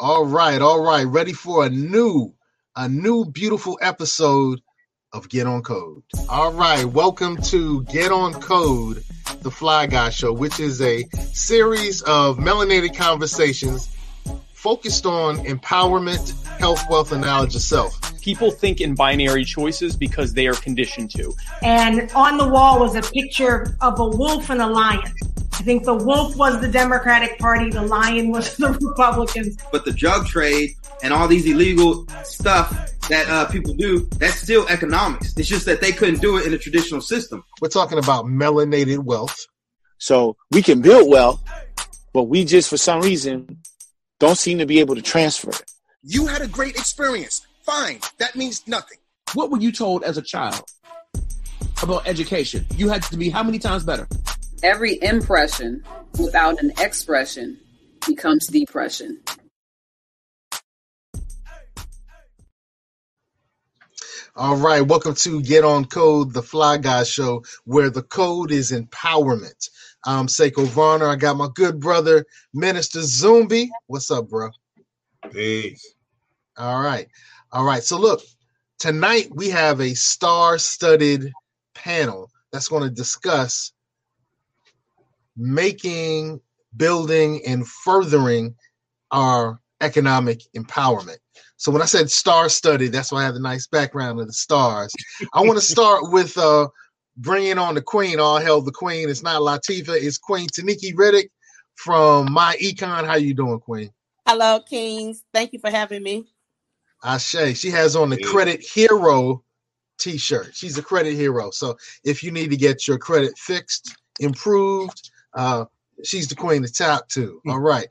All right, all right. Ready for a new, a new beautiful episode of Get on Code. All right, welcome to Get on Code, the Fly Guy Show, which is a series of melanated conversations focused on empowerment, health, wealth, and knowledge of self. People think in binary choices because they are conditioned to. And on the wall was a picture of a wolf and a lion. I think the wolf was the Democratic Party, the lion was the Republicans. But the drug trade and all these illegal stuff that uh, people do, that's still economics. It's just that they couldn't do it in a traditional system. We're talking about melanated wealth. So we can build wealth, but we just, for some reason, don't seem to be able to transfer it. You had a great experience. Fine. That means nothing. What were you told as a child about education? You had to be how many times better? Every impression without an expression becomes depression. All right, welcome to Get On Code, the Fly Guy Show, where the code is empowerment. I'm Seiko Varner. I got my good brother, Minister Zumbi. What's up, bro? Peace. All right. All right. So, look, tonight we have a star studded panel that's going to discuss making, building, and furthering our economic empowerment. So when I said star studded, that's why I have the nice background of the stars. I want to start with uh bringing on the queen. All hell the queen. It's not Latifah. It's Queen Taniki Riddick from My Econ. How you doing, Queen? Hello, Kings. Thank you for having me. Ashe. She has on the Credit Hero t-shirt. She's a credit hero. So if you need to get your credit fixed, improved, uh, she's the queen to talk to. All right.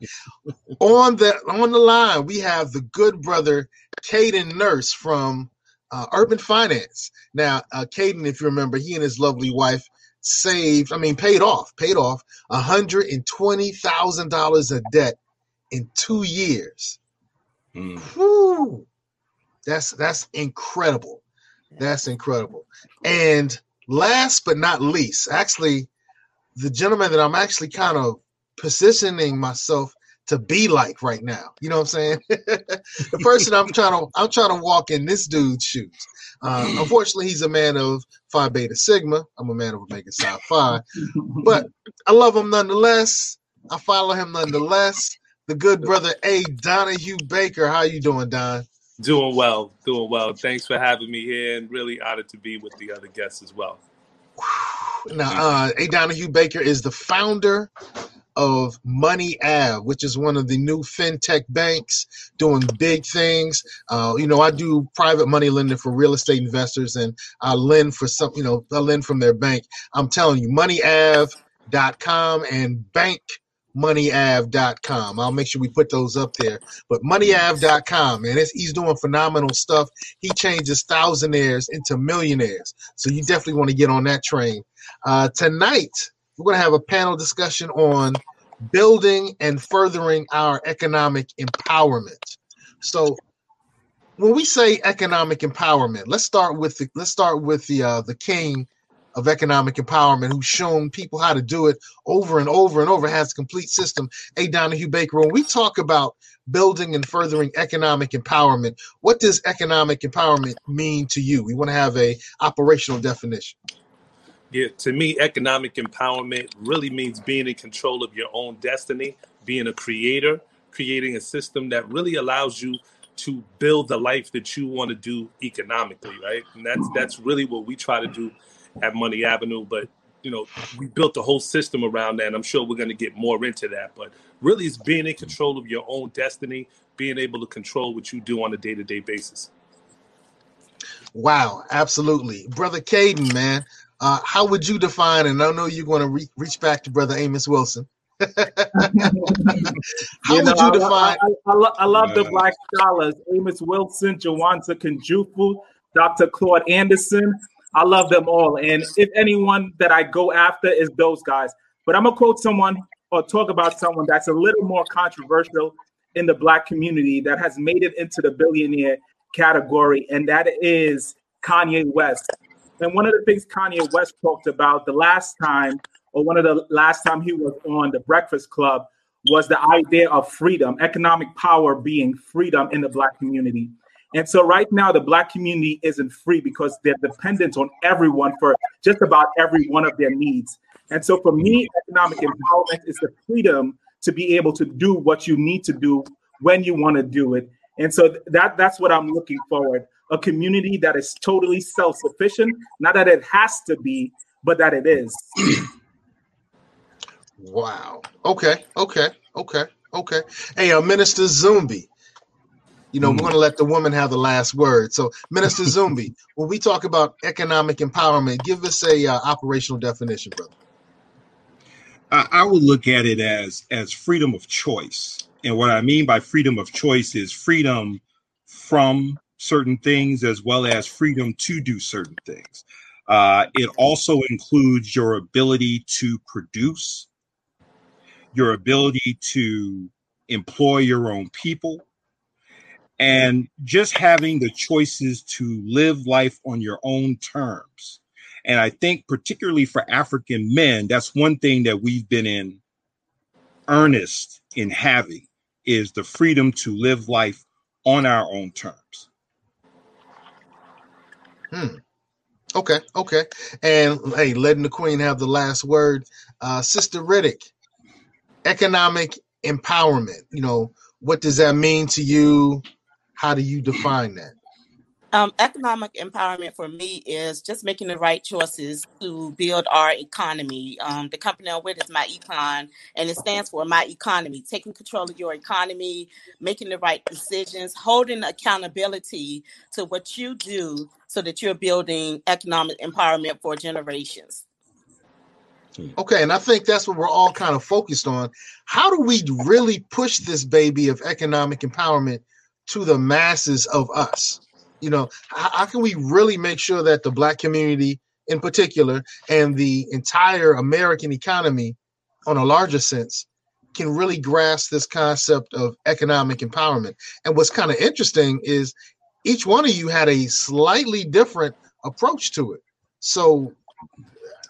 on the on the line, we have the good brother Caden Nurse from uh, Urban Finance. Now, uh, Caden, if you remember, he and his lovely wife saved, I mean, paid off, paid off $120,000 of debt in two years. Mm. Whew. That's that's incredible. That's incredible. And last but not least, actually, the gentleman that I'm actually kind of positioning myself to be like right now. You know what I'm saying? the person I'm trying to I'm trying to walk in this dude's shoes. Uh, unfortunately, he's a man of Phi Beta Sigma. I'm a man of Omega Psi Phi, but I love him nonetheless. I follow him nonetheless. The good brother A. Donahue Baker. How you doing, Don? Doing well, doing well. Thanks for having me here, and really honored to be with the other guests as well. Now, uh, A. Donahue Baker is the founder of Money Ave, which is one of the new fintech banks doing big things. Uh, you know, I do private money lending for real estate investors, and I lend for some. You know, I lend from their bank. I'm telling you, MoneyAv.com and BankMoneyAv.com. I'll make sure we put those up there. But MoneyAv.com, man, he's doing phenomenal stuff. He changes thousandaires into millionaires. So you definitely want to get on that train. Uh, tonight, we're going to have a panel discussion on building and furthering our economic empowerment. So, when we say economic empowerment, let's start with the let's start with the uh, the king of economic empowerment, who's shown people how to do it over and over and over, has a complete system. A. Donahue Baker. When we talk about building and furthering economic empowerment, what does economic empowerment mean to you? We want to have a operational definition. Yeah, to me, economic empowerment really means being in control of your own destiny, being a creator, creating a system that really allows you to build the life that you want to do economically, right? And that's that's really what we try to do at Money Avenue. But you know, we built a whole system around that. And I'm sure we're going to get more into that. But really, it's being in control of your own destiny, being able to control what you do on a day to day basis. Wow, absolutely, brother Caden, man. Uh, how would you define? And I know you're going to re- reach back to brother Amos Wilson. how you know, would you define? I, I, I, lo- I love the black scholars: Amos Wilson, Jawanza Kunjufu, Dr. Claude Anderson. I love them all, and if anyone that I go after is those guys. But I'm gonna quote someone or talk about someone that's a little more controversial in the black community that has made it into the billionaire category, and that is Kanye West. And one of the things Kanye West talked about the last time, or one of the last time he was on the Breakfast Club, was the idea of freedom, economic power being freedom in the black community. And so right now, the black community isn't free because they're dependent on everyone for just about every one of their needs. And so for me, economic empowerment is the freedom to be able to do what you need to do when you want to do it. And so that that's what I'm looking forward. A community that is totally self-sufficient, not that it has to be, but that it is. Wow. Okay. Okay. Okay. Okay. Hey, uh, Minister Zumbi. You know, mm. we're going to let the woman have the last word. So, Minister Zumbi, when we talk about economic empowerment, give us a uh, operational definition, brother. I would look at it as as freedom of choice, and what I mean by freedom of choice is freedom from certain things as well as freedom to do certain things. Uh, it also includes your ability to produce, your ability to employ your own people, and just having the choices to live life on your own terms. And I think, particularly for African men, that's one thing that we've been in earnest in having is the freedom to live life on our own terms. Hmm. Okay, okay. And hey, letting the queen have the last word. Uh, Sister Riddick, economic empowerment. You know, what does that mean to you? How do you define that? Um, economic empowerment for me is just making the right choices to build our economy. Um, the company I'm with is My Econ, and it stands for My Economy, taking control of your economy, making the right decisions, holding accountability to what you do so that you're building economic empowerment for generations. Okay, and I think that's what we're all kind of focused on. How do we really push this baby of economic empowerment to the masses of us. You know, how, how can we really make sure that the black community in particular and the entire American economy on a larger sense can really grasp this concept of economic empowerment. And what's kind of interesting is each one of you had a slightly different approach to it. So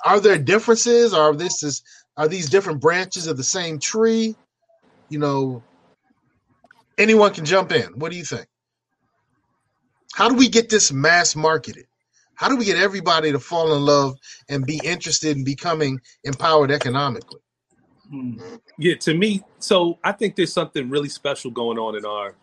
are there differences? Are this is are these different branches of the same tree? You know, anyone can jump in. What do you think? How do we get this mass marketed? How do we get everybody to fall in love and be interested in becoming empowered economically? Hmm. Yeah, to me, so I think there's something really special going on in our,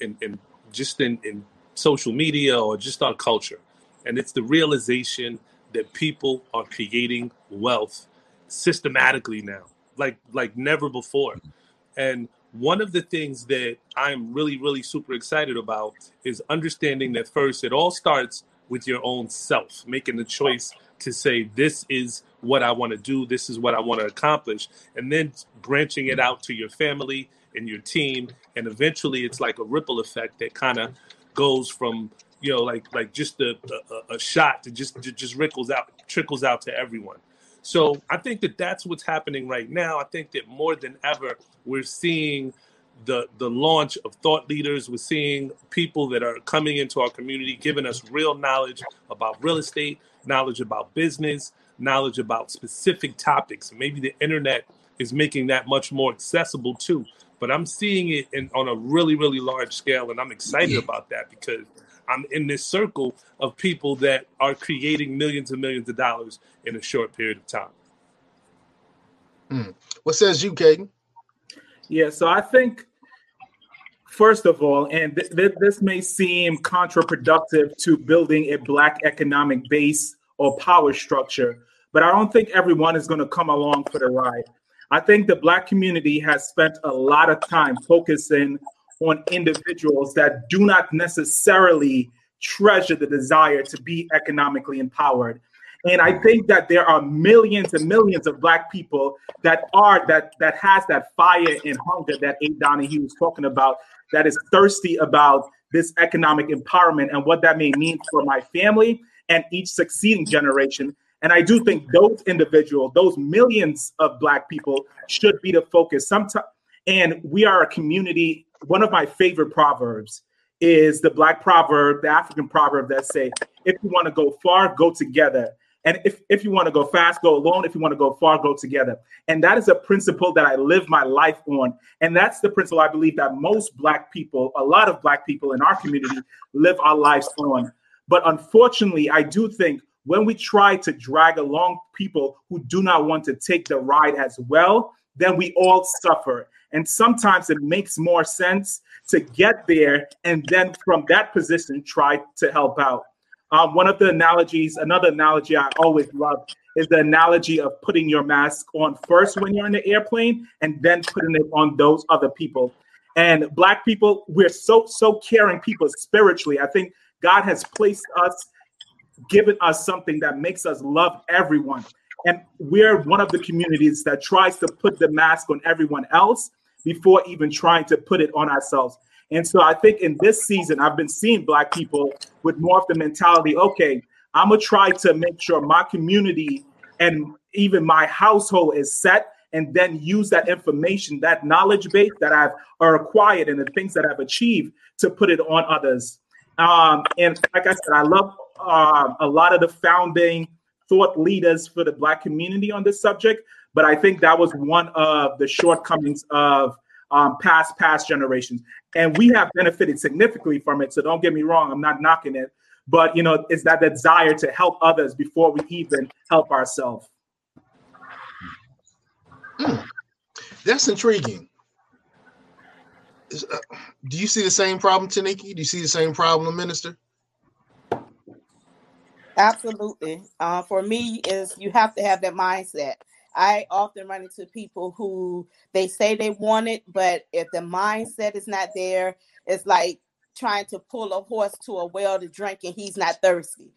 in, in just in, in social media or just our culture, and it's the realization that people are creating wealth systematically now, like like never before, and one of the things that I'm really, really super excited about is understanding that first, it all starts with your own self, making the choice to say, this is what I want to do, this is what I want to accomplish, and then branching it out to your family and your team. And eventually, it's like a ripple effect that kind of goes from you know like like just a, a, a shot to just just ripples out trickles out to everyone so I think that that's what's happening right now. I think that more than ever, we're seeing the the launch of thought leaders. We're seeing people that are coming into our community, giving us real knowledge about real estate, knowledge about business, knowledge about specific topics. Maybe the internet is making that much more accessible too. But I'm seeing it in, on a really, really large scale, and I'm excited about that because I'm in this circle of people that are creating millions and millions of dollars in a short period of time. Hmm. What says you, Caden? Yeah, so I think first of all, and th- th- this may seem counterproductive to building a black economic base or power structure, but I don't think everyone is going to come along for the ride. I think the black community has spent a lot of time focusing on individuals that do not necessarily treasure the desire to be economically empowered. And I think that there are millions and millions of black people that are that that has that fire and hunger that A. Donahue was talking about, that is thirsty about this economic empowerment and what that may mean for my family and each succeeding generation. And I do think those individuals, those millions of black people, should be the focus. Sometimes, and we are a community one of my favorite proverbs is the black proverb, the African proverb that say, if you want to go far, go together. And if, if you want to go fast, go alone. If you want to go far, go together. And that is a principle that I live my life on. And that's the principle I believe that most Black people, a lot of Black people in our community, live our lives on. But unfortunately, I do think when we try to drag along people who do not want to take the ride as well, then we all suffer. And sometimes it makes more sense to get there and then from that position try to help out. Um, one of the analogies, another analogy I always love is the analogy of putting your mask on first when you're in the airplane and then putting it on those other people. And Black people, we're so, so caring people spiritually. I think God has placed us, given us something that makes us love everyone. And we're one of the communities that tries to put the mask on everyone else before even trying to put it on ourselves. And so I think in this season, I've been seeing Black people with more of the mentality okay, I'm going to try to make sure my community and even my household is set and then use that information, that knowledge base that I've acquired and the things that I've achieved to put it on others. Um, and like I said, I love uh, a lot of the founding thought leaders for the Black community on this subject, but I think that was one of the shortcomings of um, past past generations, and we have benefited significantly from it. So don't get me wrong, I'm not knocking it, but you know, it's that desire to help others before we even help ourselves. Mm, that's intriguing. Uh, do you see the same problem, Taniki? Do you see the same problem, Minister? Absolutely. Uh, for me, is you have to have that mindset. I often run into people who they say they want it, but if the mindset is not there, it's like trying to pull a horse to a well to drink and he's not thirsty.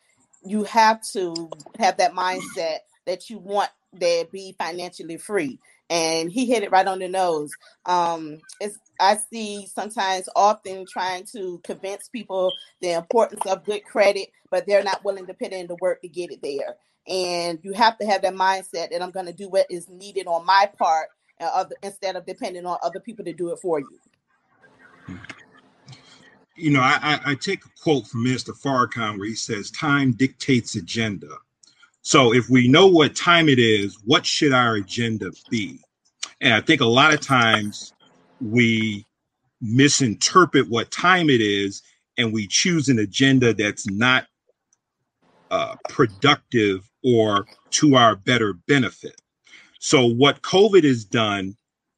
You have to have that mindset that you want to be financially free and he hit it right on the nose. Um, it's I see sometimes often trying to convince people the importance of good credit, but they're not willing to put in the work to get it there. And you have to have that mindset that I'm going to do what is needed on my part uh, instead of depending on other people to do it for you. You know, I, I take a quote from Mr. Farrakhan where he says, "Time dictates agenda." So if we know what time it is, what should our agenda be? And I think a lot of times we misinterpret what time it is and we choose an agenda that's not uh, productive or to our better benefit. So, what COVID has done,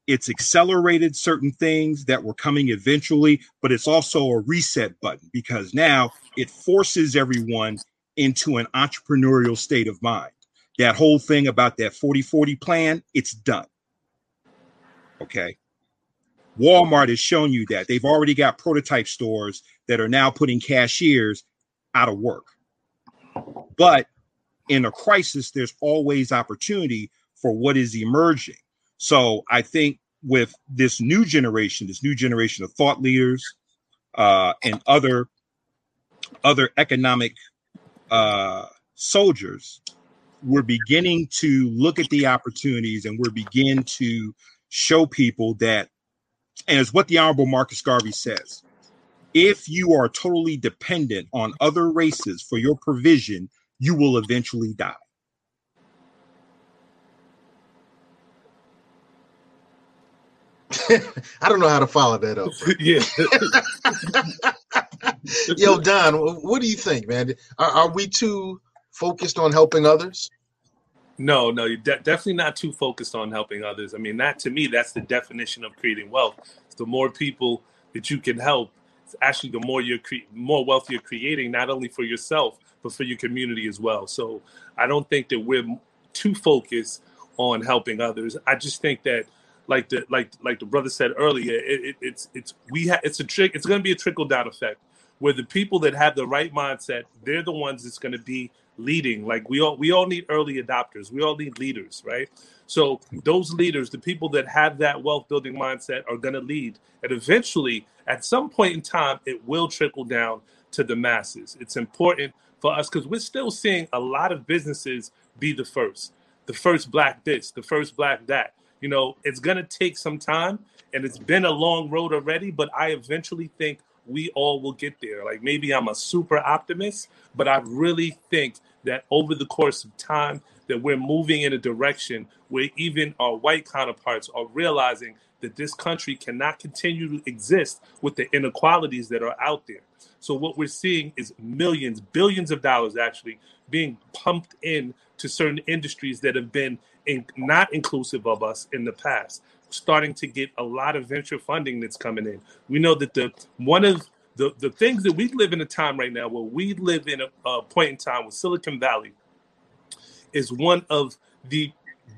it's accelerated certain things that were coming eventually, but it's also a reset button because now it forces everyone into an entrepreneurial state of mind. That whole thing about that 40 40 plan, it's done. Okay. Walmart has shown you that they've already got prototype stores that are now putting cashiers out of work. But in a crisis, there's always opportunity for what is emerging. So I think with this new generation, this new generation of thought leaders uh, and other other economic uh, soldiers, we're beginning to look at the opportunities and we're begin to show people that, and it's what the Honorable Marcus Garvey says. If you are totally dependent on other races for your provision, you will eventually die. I don't know how to follow that up. yeah. Yo, Don, what do you think, man? Are, are we too focused on helping others? No, no, you're de- definitely not too focused on helping others. I mean, that to me, that's the definition of creating wealth. It's the more people that you can help, actually the more you're cre- more wealth you're creating, not only for yourself but for your community as well. So I don't think that we're too focused on helping others. I just think that, like the like like the brother said earlier, it, it, it's it's we have it's a trick. It's going to be a trickle down effect where the people that have the right mindset, they're the ones that's going to be leading. Like we all we all need early adopters. We all need leaders, right? So those leaders, the people that have that wealth building mindset are going to lead. And eventually, at some point in time, it will trickle down to the masses. It's important for us because we're still seeing a lot of businesses be the first, the first black this, the first black that. You know, it's going to take some time and it's been a long road already, but I eventually think we all will get there. Like maybe I'm a super optimist, but I really think that over the course of time that we're moving in a direction where even our white counterparts are realizing that this country cannot continue to exist with the inequalities that are out there. So what we're seeing is millions, billions of dollars actually being pumped in to certain industries that have been in, not inclusive of us in the past. Starting to get a lot of venture funding that's coming in. We know that the one of the, the things that we live in a time right now where we live in a, a point in time with Silicon Valley is one of the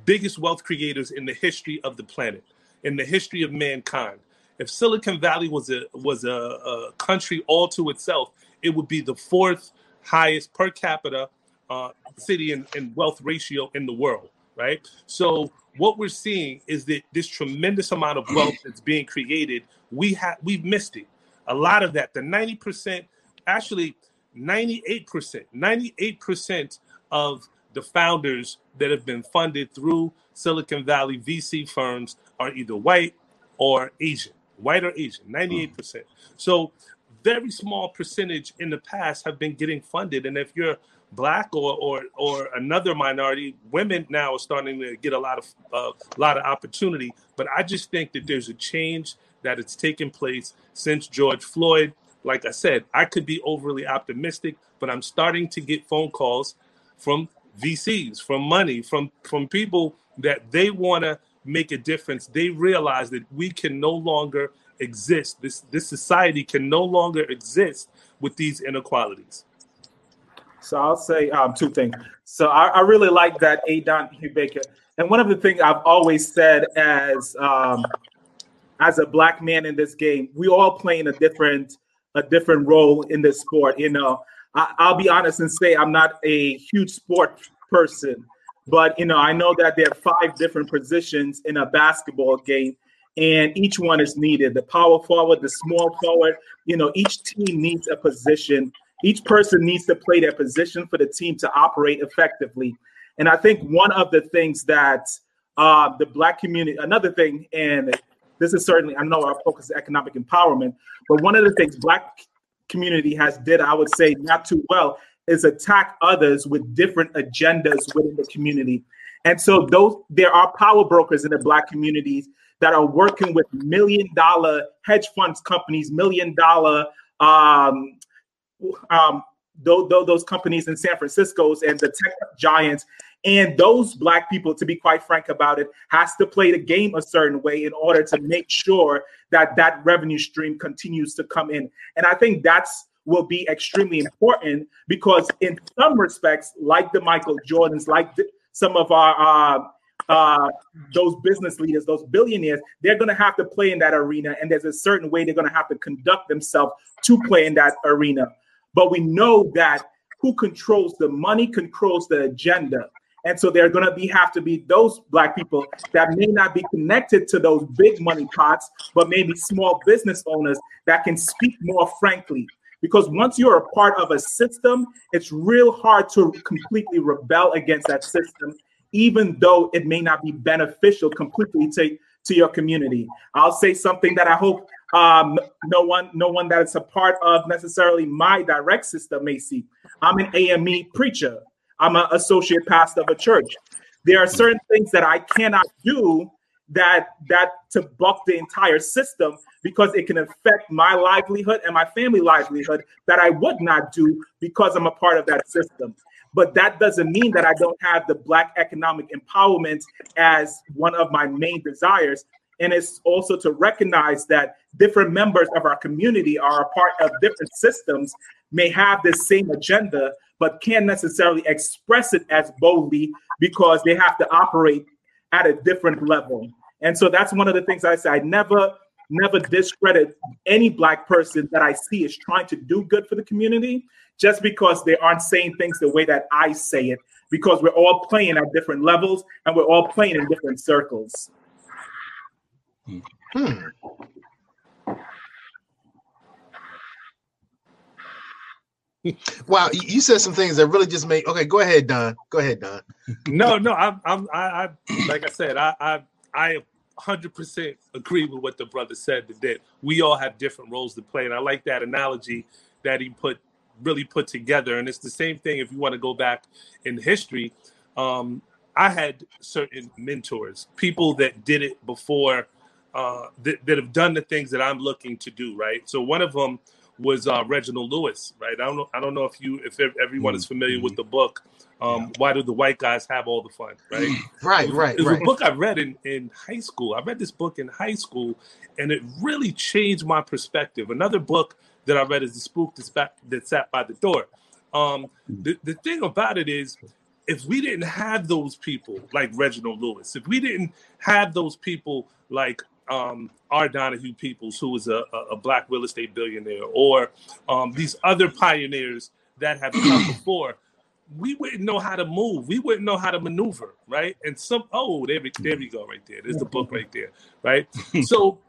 biggest wealth creators in the history of the planet, in the history of mankind. If Silicon Valley was a was a, a country all to itself, it would be the fourth highest per capita uh, city in wealth ratio in the world, right? So what we're seeing is that this tremendous amount of wealth that's being created, we have we've missed it. A lot of that, the 90%, actually 98%, 98% of the founders that have been funded through Silicon Valley VC firms are either white or Asian, white or Asian, hmm. 98%. So very small percentage in the past have been getting funded. And if you're black or or or another minority, women now are starting to get a lot of a uh, lot of opportunity. But I just think that there's a change that it's taken place since George Floyd. Like I said, I could be overly optimistic, but I'm starting to get phone calls from VCs, from money, from from people that they want to make a difference. They realize that we can no longer exist. This this society can no longer exist with these inequalities. So I'll say um, two things. So I, I really like that Adon Baker. And one of the things I've always said as um, as a black man in this game, we all playing a different a different role in this sport. You know, I, I'll be honest and say I'm not a huge sport person, but you know I know that there are five different positions in a basketball game, and each one is needed. The power forward, the small forward. You know, each team needs a position. Each person needs to play their position for the team to operate effectively. And I think one of the things that uh, the black community, another thing, and this is certainly I know our focus is economic empowerment, but one of the things black community has did, I would say, not too well, is attack others with different agendas within the community. And so those there are power brokers in the black communities that are working with million dollar hedge funds companies, million dollar um, um, those, those companies in San Francisco's and the tech giants. And those black people, to be quite frank about it, has to play the game a certain way in order to make sure that that revenue stream continues to come in. And I think that's will be extremely important because in some respects, like the Michael Jordans, like the, some of our uh, uh, those business leaders, those billionaires, they're going to have to play in that arena, and there's a certain way they're going to have to conduct themselves to play in that arena. But we know that who controls the money controls the agenda. And so there are going to be have to be those black people that may not be connected to those big money pots, but maybe small business owners that can speak more frankly. Because once you're a part of a system, it's real hard to completely rebel against that system, even though it may not be beneficial completely to, to your community. I'll say something that I hope um, no one, no one that is a part of necessarily my direct system may see. I'm an AME preacher. I'm an associate pastor of a church. There are certain things that I cannot do that that to buck the entire system because it can affect my livelihood and my family livelihood that I would not do because I'm a part of that system. But that doesn't mean that I don't have the black economic empowerment as one of my main desires. And it's also to recognize that different members of our community are a part of different systems, may have the same agenda, but can't necessarily express it as boldly because they have to operate at a different level. And so that's one of the things I say. I never, never discredit any black person that I see is trying to do good for the community just because they aren't saying things the way that I say it, because we're all playing at different levels and we're all playing in different circles. Hmm. Wow, you said some things that really just made. Okay, go ahead, Don. Go ahead, Don. no, no, I'm, I'm, I, I, like I said, I, I, I 100% agree with what the brother said that we all have different roles to play. And I like that analogy that he put really put together. And it's the same thing if you want to go back in history. Um, I had certain mentors, people that did it before, uh, that, that have done the things that I'm looking to do. Right. So one of them was uh, Reginald Lewis. Right. I don't know. I don't know if you, if everyone is familiar with the book. Um, Why do the white guys have all the fun? Right. Right. Right. It was Right. a book I read in, in high school. I read this book in high school, and it really changed my perspective. Another book that I read is The Spook That Sat, that sat by the Door. Um, the, the thing about it is, if we didn't have those people like Reginald Lewis, if we didn't have those people like um, R. Donahue Peebles, who was a, a, black real estate billionaire, or um, these other pioneers that have come before, we wouldn't know how to move. We wouldn't know how to maneuver, right? And some oh, there we there we go, right there. There's the book right there, right? so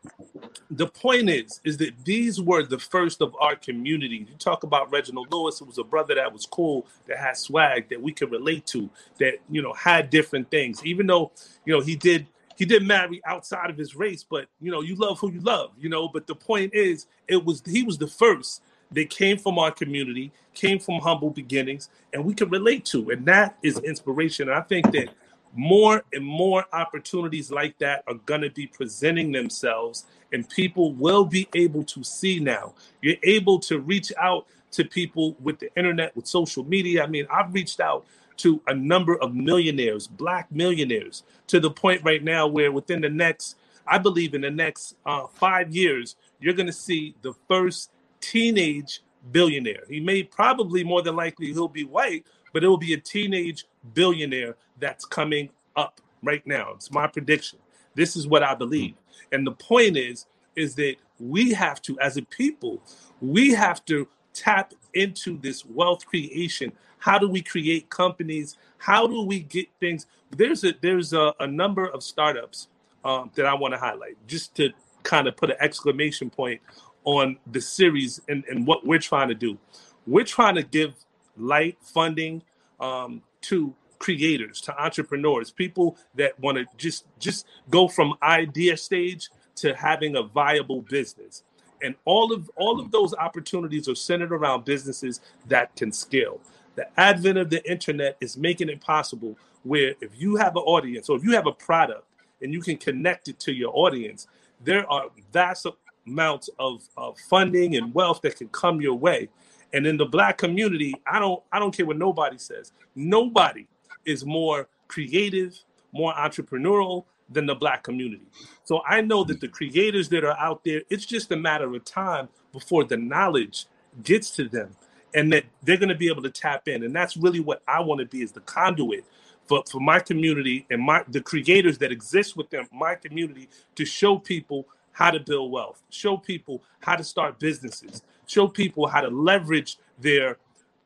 the point is, is that these were the first of our community. You talk about Reginald Lewis, it was a brother that was cool, that had swag, that we could relate to, that you know had different things. Even though you know he did he didn't marry outside of his race, but you know you love who you love, you know. But the point is, it was he was the first that came from our community, came from humble beginnings, and we can relate to, and that is inspiration. And I think that more and more opportunities like that are going to be presenting themselves and people will be able to see now you're able to reach out to people with the internet with social media i mean i've reached out to a number of millionaires black millionaires to the point right now where within the next i believe in the next uh, five years you're going to see the first teenage billionaire he may probably more than likely he'll be white but it will be a teenage billionaire that's coming up right now. It's my prediction. This is what I believe. And the point is, is that we have to, as a people, we have to tap into this wealth creation. How do we create companies? How do we get things? There's a there's a, a number of startups um, that I want to highlight, just to kind of put an exclamation point on the series and, and what we're trying to do. We're trying to give light funding um, to creators, to entrepreneurs, people that want to just just go from idea stage to having a viable business. And all of all of those opportunities are centered around businesses that can scale. The advent of the internet is making it possible where if you have an audience or if you have a product and you can connect it to your audience, there are vast amounts of, of funding and wealth that can come your way. And in the black community, I don't I don't care what nobody says. Nobody is more creative, more entrepreneurial than the black community. So I know that the creators that are out there, it's just a matter of time before the knowledge gets to them and that they're going to be able to tap in. And that's really what I want to be is the conduit for, for my community and my the creators that exist within my community to show people how to build wealth, show people how to start businesses, show people how to leverage their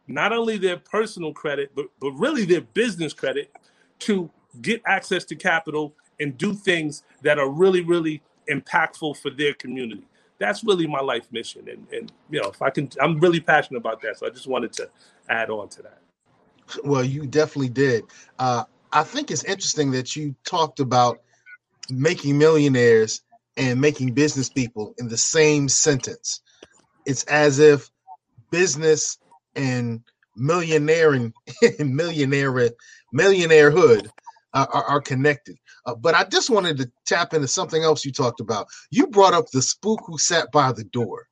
not only their personal credit, but, but really their business credit to get access to capital and do things that are really, really impactful for their community. That's really my life mission. And, and you know, if I can, I'm really passionate about that. So I just wanted to add on to that. Well, you definitely did. Uh, I think it's interesting that you talked about making millionaires and making business people in the same sentence. It's as if business and millionaire and millionaire millionairehood are, are, are connected. Uh, but I just wanted to tap into something else you talked about. You brought up the spook who sat by the door.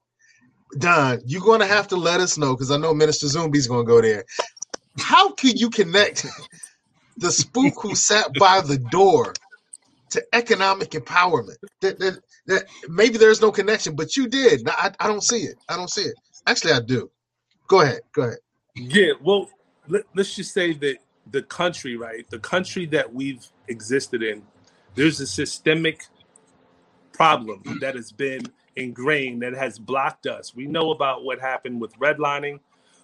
Don, you're going to have to let us know because I know Minister Zumbi's going to go there. How could you connect the spook who sat by the door to economic empowerment? That, that, that maybe there's no connection, but you did. I, I don't see it. I don't see it. Actually, I do. Go ahead. Go ahead. Yeah, well, let, us just say that the country, right? The country that we've existed in, there's a systemic problem that has been ingrained that has blocked us. We know about what happened with redlining.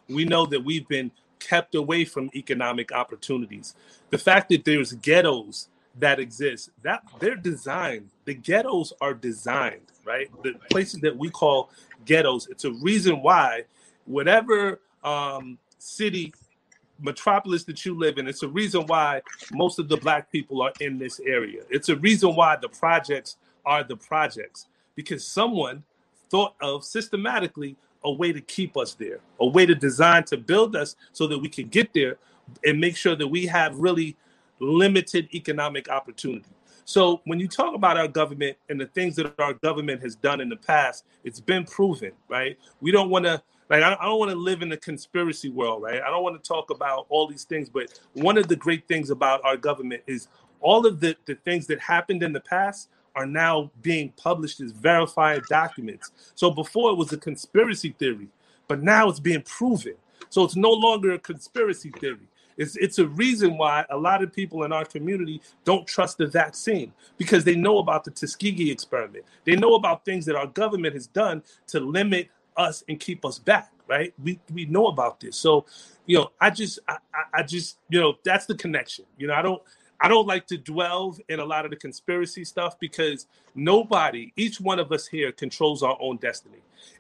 We know that we've been kept away from economic opportunities. The fact that there's ghettos that exist, that they're designed. The ghettos are designed, right? The places that we call ghettos. It's a reason why whatever um, city metropolis that you live in. It's a reason why most of the black people are in this area. It's a reason why the projects are the projects because someone thought of systematically a way to keep us there, a way to design to build us so that we can get there and make sure that we have really limited economic opportunity. So when you talk about our government and the things that our government has done in the past, it's been proven, right? We don't want to like I don't want to live in the conspiracy world, right? I don't want to talk about all these things, but one of the great things about our government is all of the, the things that happened in the past are now being published as verified documents. So before it was a conspiracy theory, but now it's being proven. So it's no longer a conspiracy theory. It's, it's a reason why a lot of people in our community don't trust the vaccine because they know about the Tuskegee experiment. They know about things that our government has done to limit us and keep us back, right? We we know about this. So, you know, I just I, I just, you know, that's the connection. You know, I don't I don't like to dwell in a lot of the conspiracy stuff because nobody, each one of us here controls our own destiny.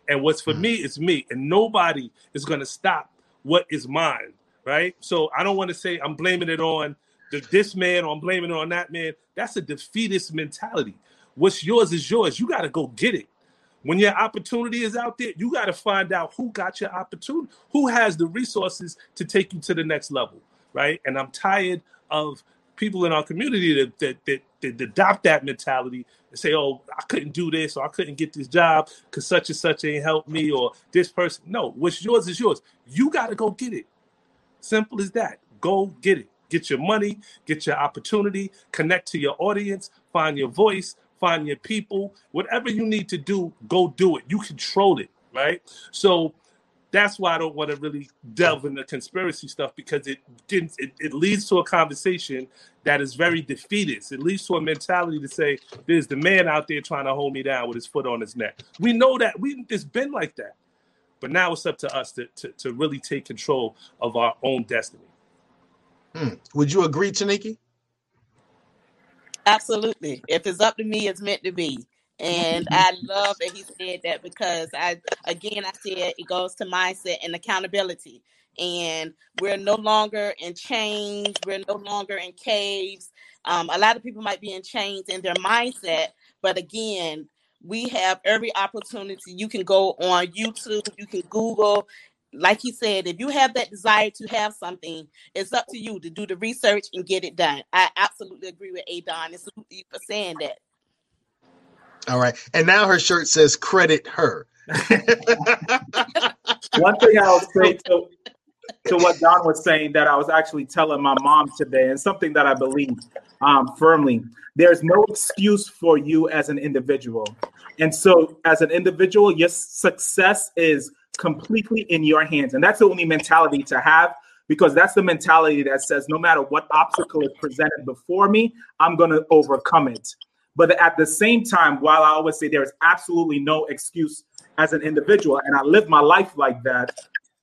And what's for mm. me is me, and nobody is going to stop what is mine, right? So I don't want to say I'm blaming it on the, this man or I'm blaming it on that man. That's a defeatist mentality. What's yours is yours. You got to go get it. When your opportunity is out there, you got to find out who got your opportunity, who has the resources to take you to the next level, right? And I'm tired of people in our community that that, that, that adopt that mentality and say, "Oh, I couldn't do this, or I couldn't get this job because such and such ain't helped me, or this person." No, what's yours is yours. You got to go get it. Simple as that. Go get it. Get your money, get your opportunity, connect to your audience, find your voice, find your people. Whatever you need to do, go do it. You control it, right? So that's why I don't want to really delve into the conspiracy stuff because it, it it leads to a conversation that is very defeatist. It leads to a mentality to say there's the man out there trying to hold me down with his foot on his neck. We know that we it's been like that, but now it's up to us to to, to really take control of our own destiny. Hmm. Would you agree, Taniki? Absolutely. If it's up to me, it's meant to be. And I love that he said that because I, again, I said it goes to mindset and accountability. And we're no longer in chains. We're no longer in caves. Um, a lot of people might be in chains in their mindset, but again, we have every opportunity. You can go on YouTube, you can Google. Like he said, if you have that desire to have something, it's up to you to do the research and get it done. I absolutely agree with Adon. It's for saying that. All right. And now her shirt says credit her. One thing I'll say to, to what Don was saying that I was actually telling my mom today, and something that I believe um, firmly there's no excuse for you as an individual. And so, as an individual, your success is completely in your hands. And that's the only mentality to have because that's the mentality that says no matter what obstacle is presented before me, I'm going to overcome it. But at the same time, while I always say there is absolutely no excuse as an individual, and I live my life like that,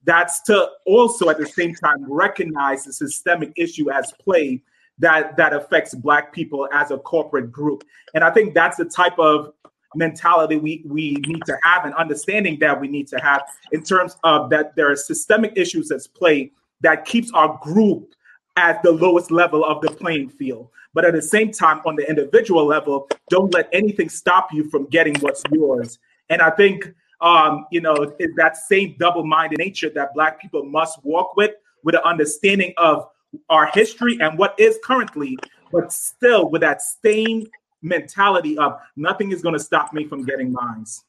that's to also at the same time recognize the systemic issue as play that that affects black people as a corporate group. And I think that's the type of mentality we we need to have and understanding that we need to have in terms of that there are systemic issues at play that keeps our group at the lowest level of the playing field. But at the same time, on the individual level, don't let anything stop you from getting what's yours. And I think, um, you know, that same double minded nature that Black people must walk with, with an understanding of our history and what is currently, but still with that same mentality of nothing is going to stop me from getting mines.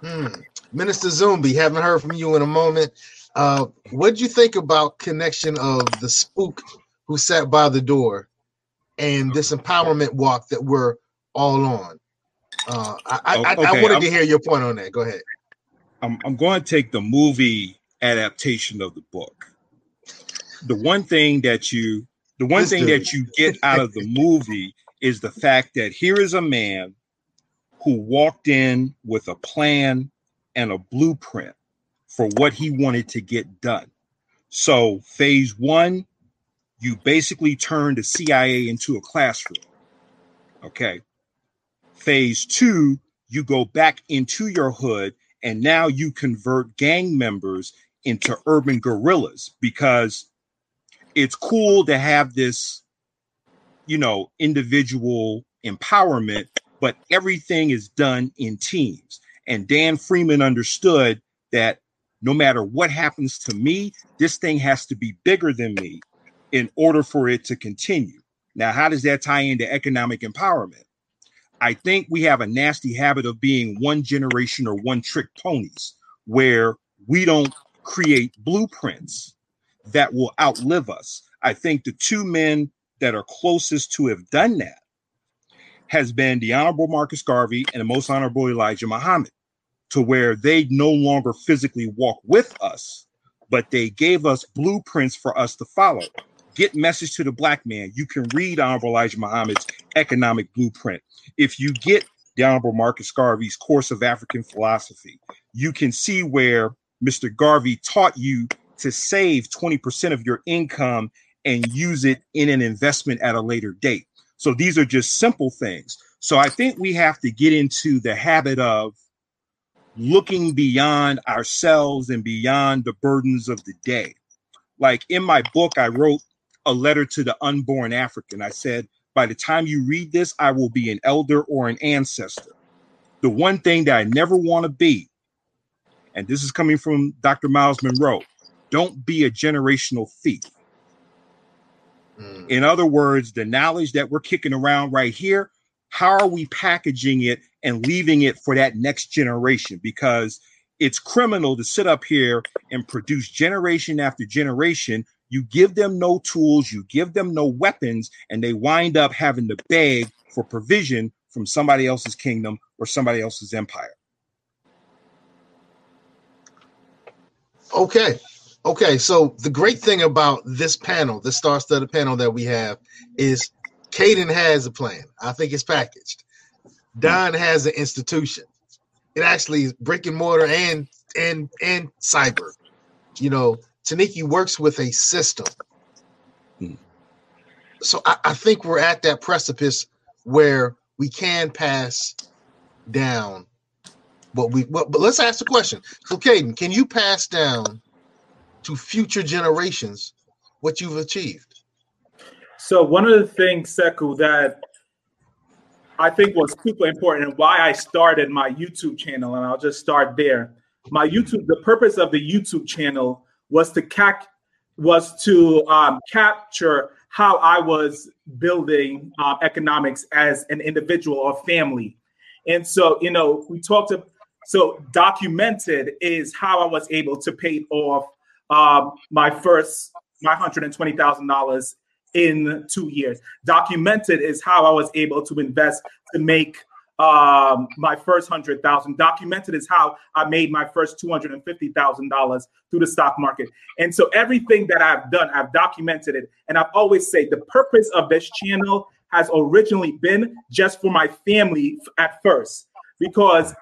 Hmm. Minister Zumbi, haven't heard from you in a moment. Uh, what do you think about connection of the spook who sat by the door and this empowerment walk that we're all on? Uh, I, I, okay, I, wanted I'm, to hear your point on that. Go ahead. I'm, I'm going to take the movie adaptation of the book. The one thing that you, the one this thing dude. that you get out of the movie is the fact that here is a man who walked in with a plan and a blueprint for what he wanted to get done. So, phase one, you basically turn the CIA into a classroom. Okay. Phase two, you go back into your hood and now you convert gang members into urban guerrillas because it's cool to have this, you know, individual empowerment, but everything is done in teams. And Dan Freeman understood that no matter what happens to me, this thing has to be bigger than me in order for it to continue. Now, how does that tie into economic empowerment? I think we have a nasty habit of being one generation or one trick ponies where we don't create blueprints that will outlive us. I think the two men that are closest to have done that has been the Honorable Marcus Garvey and the Most Honorable Elijah Muhammad, to where they no longer physically walk with us, but they gave us blueprints for us to follow. Get message to the black man. You can read Honorable Elijah Muhammad's economic blueprint. If you get the Honorable Marcus Garvey's Course of African Philosophy, you can see where Mr. Garvey taught you to save 20% of your income and use it in an investment at a later date. So these are just simple things. So I think we have to get into the habit of looking beyond ourselves and beyond the burdens of the day. Like in my book, I wrote a letter to the unborn African. I said, by the time you read this, I will be an elder or an ancestor. The one thing that I never want to be, and this is coming from Dr. Myles Munroe, don't be a generational thief. Mm. In other words, the knowledge that we're kicking around right here, how are we packaging it and leaving it for that next generation? Because it's criminal to sit up here and produce generation after generation. You give them no tools, you give them no weapons, and they wind up having to beg for provision from somebody else's kingdom or somebody else's empire. Okay. Okay, so the great thing about this panel, this star-studded panel that we have, is Caden has a plan. I think it's packaged. Don has an institution. It actually is brick and mortar and and and cyber. You know, Taniki works with a system. Hmm. So I, I think we're at that precipice where we can pass down what we what, but let's ask the question. So Caden, can you pass down to future generations what you've achieved? So one of the things, Seku, that I think was super important and why I started my YouTube channel, and I'll just start there. My YouTube, the purpose of the YouTube channel was to cac- was to um, capture how I was building uh, economics as an individual or family. And so, you know, we talked to, so documented is how I was able to pay off um, my first my hundred and twenty thousand dollars in two years. Documented is how I was able to invest to make um, my first hundred thousand. Documented is how I made my first two hundred and fifty thousand dollars through the stock market. And so everything that I've done, I've documented it. And I've always said the purpose of this channel has originally been just for my family at first, because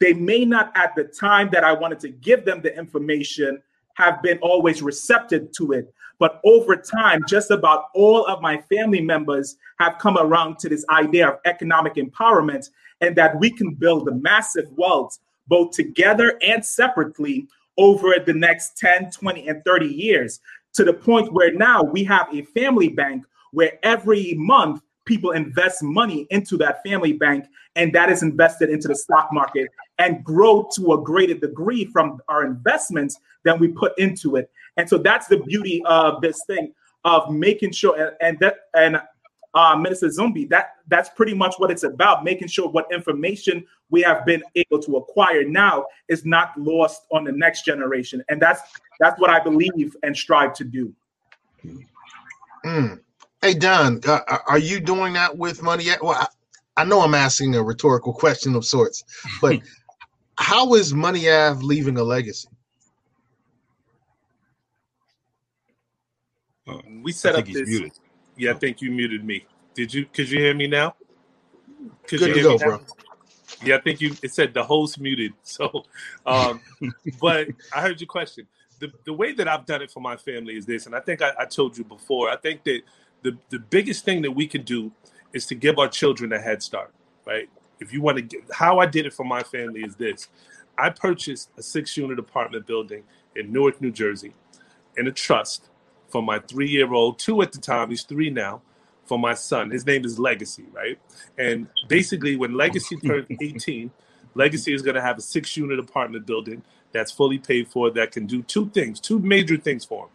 they may not at the time that I wanted to give them the information have been always receptive to it. But over time, just about all of my family members have come around to this idea of economic empowerment and that we can build a massive wealth both together and separately over the next 10, 20, and 30 years to the point where now we have a family bank where every month people invest money into that family bank and that is invested into the stock market and grow to a greater degree from our investments than we put into it and so that's the beauty of this thing of making sure and, and that and uh, Minister Zumbi, that that's pretty much what it's about, making sure what information we have been able to acquire now is not lost on the next generation. And that's that's what I believe and strive to do. Mm. Hey Don, uh, are you doing that with money? Yet? Well, I, I, know I'm asking a rhetorical question of sorts, but how is Money Ave leaving a legacy? Uh, we set up this. Muted. Yeah, I think you muted me. Did you? Could you hear me now? Could Good you hear to go, bro. Yeah, I think you. It said the host muted. So, um, but I heard your question. The the way that I've done it for my family is this, and I think I, I told you before. I think that the, the biggest thing that we can do is to give our children a head start, right? If you want to get how I did it for my family is this. I purchased a six unit apartment building in Newark, New Jersey, in a trust for my three year old, two at the time, he's three now, for my son. His name is Legacy, right? And basically, when Legacy turns 18, Legacy is going to have a six unit apartment building that's fully paid for that can do two things, two major things for him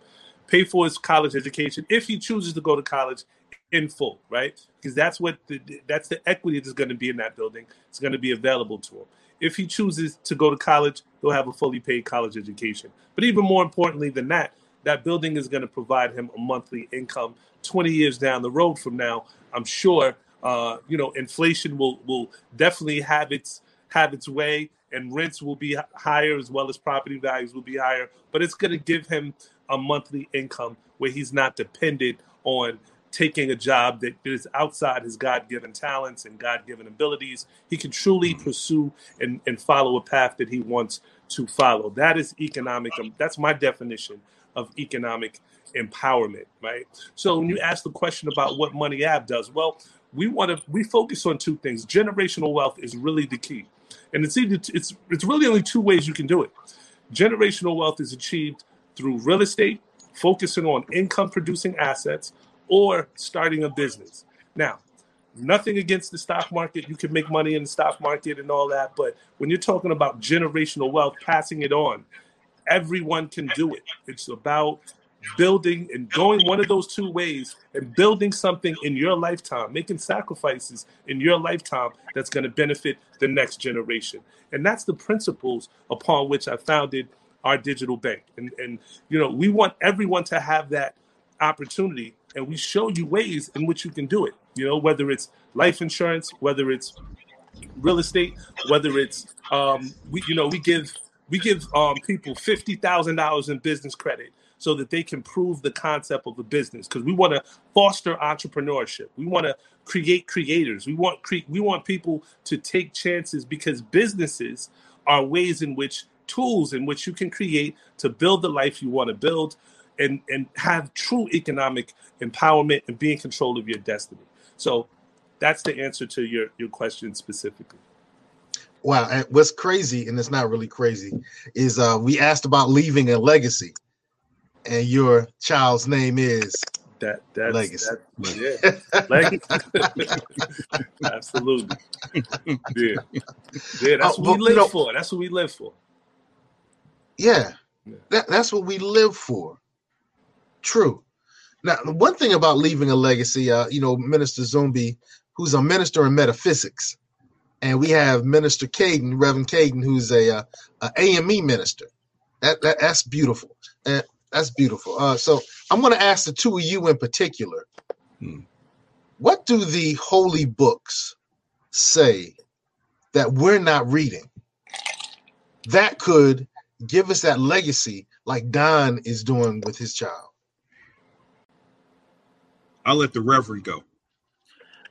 pay for his college education if he chooses to go to college in full, right? Because that's what the, that's the equity that's going to be in that building. It's going to be available to him. If he chooses to go to college, he'll have a fully paid college education. But even more importantly than that, that building is going to provide him a monthly income 20 years down the road from now. I'm sure, uh, you know, inflation will will definitely have its have its way, and rents will be higher as well as property values will be higher. But it's going to give him a monthly income where he's not dependent on taking a job that is outside his God-given talents and God-given abilities. He can truly pursue and, and follow a path that he wants to follow. That is economic. Um, that's my definition of economic empowerment, right? So when you ask the question about what Money App does, well, we want to we focus on two things. Generational wealth is really the key, and it's either it's it's really only two ways you can do it. Generational wealth is achieved through real estate, focusing on income producing assets, or starting a business. Now, nothing against the stock market. You can make money in the stock market and all that. But when you're talking about generational wealth, passing it on, everyone can do it. It's about building and going one of those two ways and building something in your lifetime, making sacrifices in your lifetime that's going to benefit the next generation. And that's the principles upon which I founded our digital bank. And and you know, we want everyone to have that opportunity and we show you ways in which you can do it. You know, whether it's life insurance, whether it's real estate, whether it's um we you know, we give we give um people fifty thousand dollars in business credit so that they can prove the concept of a business because we want to foster entrepreneurship. We want to create creators. We want cre- we want people to take chances because businesses are ways in which tools in which you can create to build the life you want to build and, and have true economic empowerment and be in control of your destiny. So that's the answer to your, your question specifically. Wow. And what's crazy, and it's not really crazy, is uh, we asked about leaving a legacy, and your child's name is that that's, legacy. That, yeah, legacy. Absolutely. Yeah, yeah. That's Oh, what well, we live you know- for. That's what we live for. Yeah, that, that's what we live for. True. Now, the one thing about leaving a legacy, uh, you know, Minister Zumbi, who's a minister in metaphysics, and we have Minister Caden, Reverend Caden, who's a, uh, a AME minister. That, that that's beautiful. That's beautiful. Uh, so I'm going to ask the two of you in particular. What do the holy books say that we're not reading? That could give us that legacy like Don is doing with his child. I'll let the Reverend go.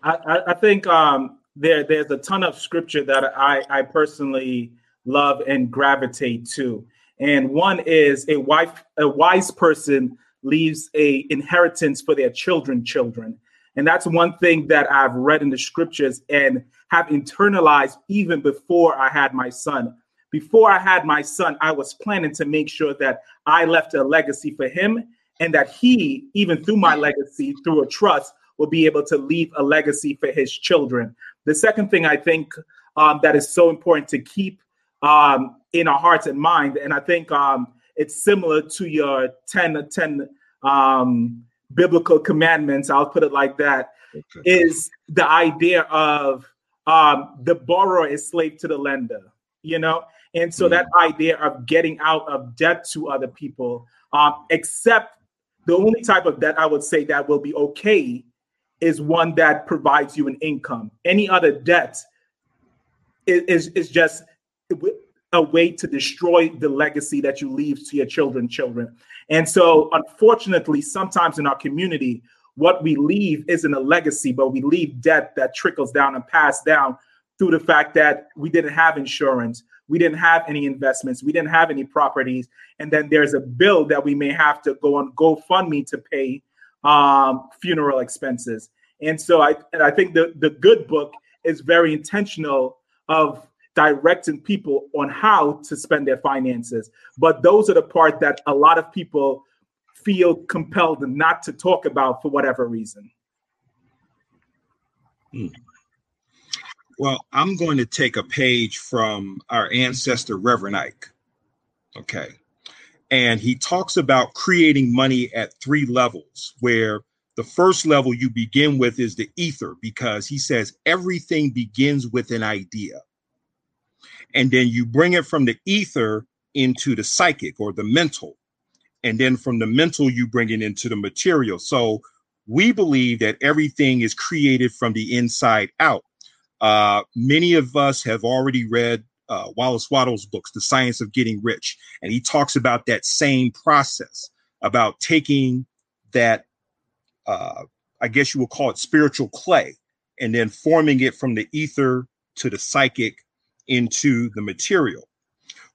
I, I, think um, there there's a ton of scripture that I, I personally love and gravitate to. And one is a wife, a wise person leaves a inheritance for their children, children. And that's one thing that I've read in the scriptures and have internalized even before I had my son. Before I had my son, I was planning to make sure that I left a legacy for him and that he, even through my legacy, through a trust, will be able to leave a legacy for his children. The second thing I think um, that is so important to keep um, in our hearts and mind, and I think um, it's similar to your 10, 10 um, biblical commandments, I'll put it like that, is the idea of um, the borrower is slave to the lender, you know? And so that idea of getting out of debt to other people, um, except the only type of debt I would say that will be okay is one that provides you an income. Any other debt is, is, is just a way to destroy the legacy that you leave to your children children and so unfortunately sometimes in our community what we leave isn't a legacy but we leave debt that trickles down and passed down through the fact that we didn't have insurance we didn't have any investments we didn't have any properties and then there's a bill that we may have to go on gofundme to pay um, funeral expenses and so i and i think the the good book is very intentional of directing people on how to spend their finances. But those are the part that a lot of people feel compelled not to talk about for whatever reason. Hmm. Well, I'm going to take a page from our ancestor, Reverend Ike. Okay. And he talks about creating money at three levels, where the first level you begin with is the ether, because he says everything begins with an idea. And then you bring it from the ether into the psychic or the mental. And then from the mental, you bring it into the material. So we believe that everything is created from the inside out. Uh, many of us have already read uh, Wallace Wattles' books, The Science of Getting Rich, and he talks about that same process about taking that, uh, I guess you would call it spiritual clay, and then forming it from the ether to the psychic into the material.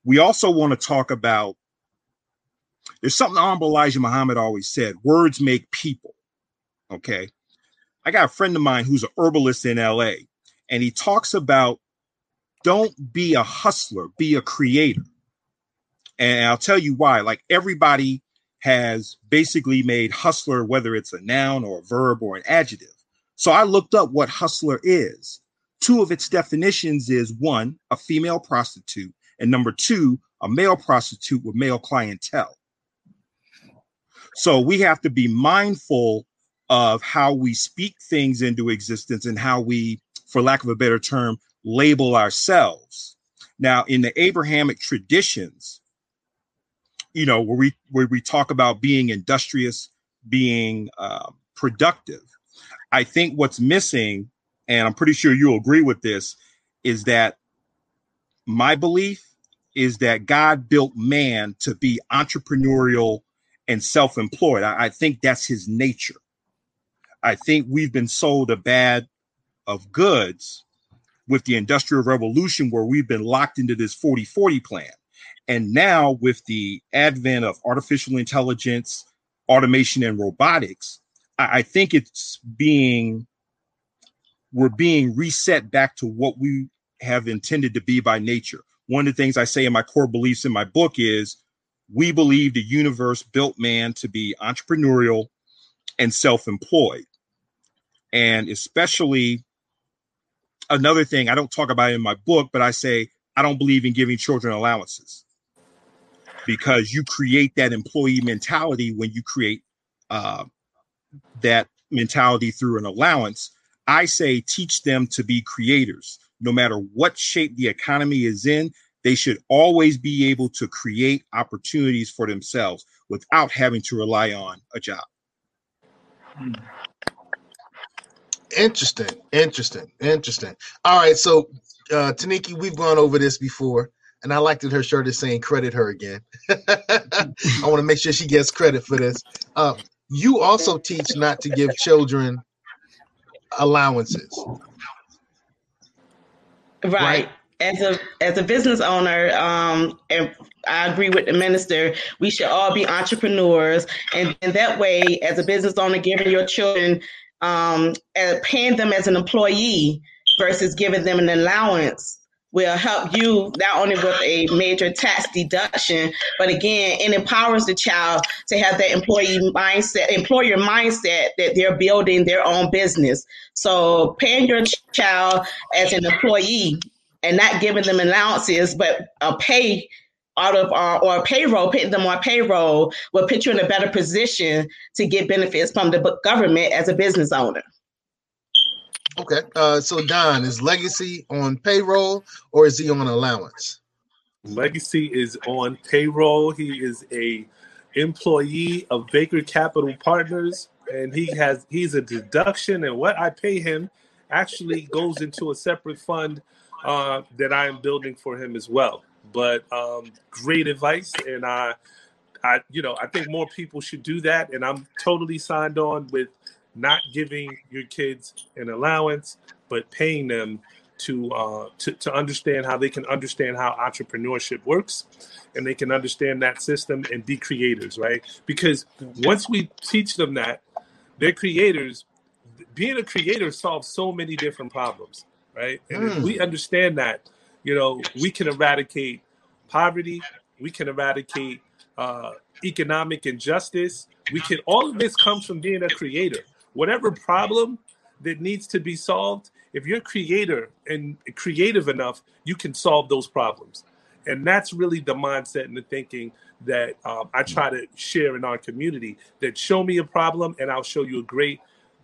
We also want to talk about there's something Honorable Elijah Muhammad always said words make people. Okay. I got a friend of mine who's an herbalist in LA, and he talks about don't be a hustler, be a creator. And I'll tell you why. Like everybody has basically made hustler, whether it's a noun or a verb or an adjective. So I looked up what hustler is. Two of its definitions is one, a female prostitute, and number two, a male prostitute with male clientele. So we have to be mindful of how we speak things into existence and how we, for lack of a better term, label ourselves. Now, in the Abrahamic traditions, you know, where we where we talk about being industrious, being uh, productive, I think what's missing, and I'm pretty sure you'll agree with this, is that my belief is that God built man to be entrepreneurial and self-employed. I, I think that's his nature. I think we've been sold a bad of goods with the industrial revolution where we've been locked into this 40-40 plan. And now with the advent of artificial intelligence, automation and robotics, I, I think it's being we're being reset back to what we have intended to be by nature. One of the things I say in my core beliefs in my book is we believe the universe built man to be entrepreneurial and self-employed and especially another thing I don't talk about in my book, but I say I don't believe in giving children allowances because you create that employee mentality when you create uh, that mentality through an allowance. I say teach them to be creators. No matter what shape the economy is in, they should always be able to create opportunities for themselves without having to rely on a job. Interesting, interesting, interesting. All right, so uh Taniki, we've gone over this before, and I liked that her shirt is saying credit her again. I want to make sure she gets credit for this. Uh, you also teach not to give children allowances. Right. right. As a as a business owner, um, and I agree with the minister. We should all be entrepreneurs, and, and that way, as a business owner, giving your children um, paying them as an employee versus giving them an allowance will help you not only with a major tax deduction, but again, it empowers the child to have that employee mindset, employer mindset that they're building their own business. So paying your child as an employee and not giving them allowances, but a pay out of our or payroll, putting them on payroll will put you in a better position to get benefits from the government as a business owner. Okay. Uh, so Don, is Legacy on payroll or is he on allowance? Legacy is on payroll. He is a employee of Baker Capital Partners, and he has he's a deduction, and what I pay him actually goes into a separate fund uh, that I am building for him as well. But um, great advice, and I, I, you know, I think more people should do that. And I'm totally signed on with not giving your kids an allowance, but paying them to uh, to to understand how they can understand how entrepreneurship works, and they can understand that system and be creators, right? Because once we teach them that, they're creators. Being a creator solves so many different problems, right? And mm. if we understand that, you know, we can eradicate poverty, we can eradicate uh, economic injustice. We can all of this comes from being a creator. Whatever problem that needs to be solved, if you're creator and creative enough, you can solve those problems. And that's really the mindset and the thinking that um, I try to share in our community. That show me a problem, and I'll show you a great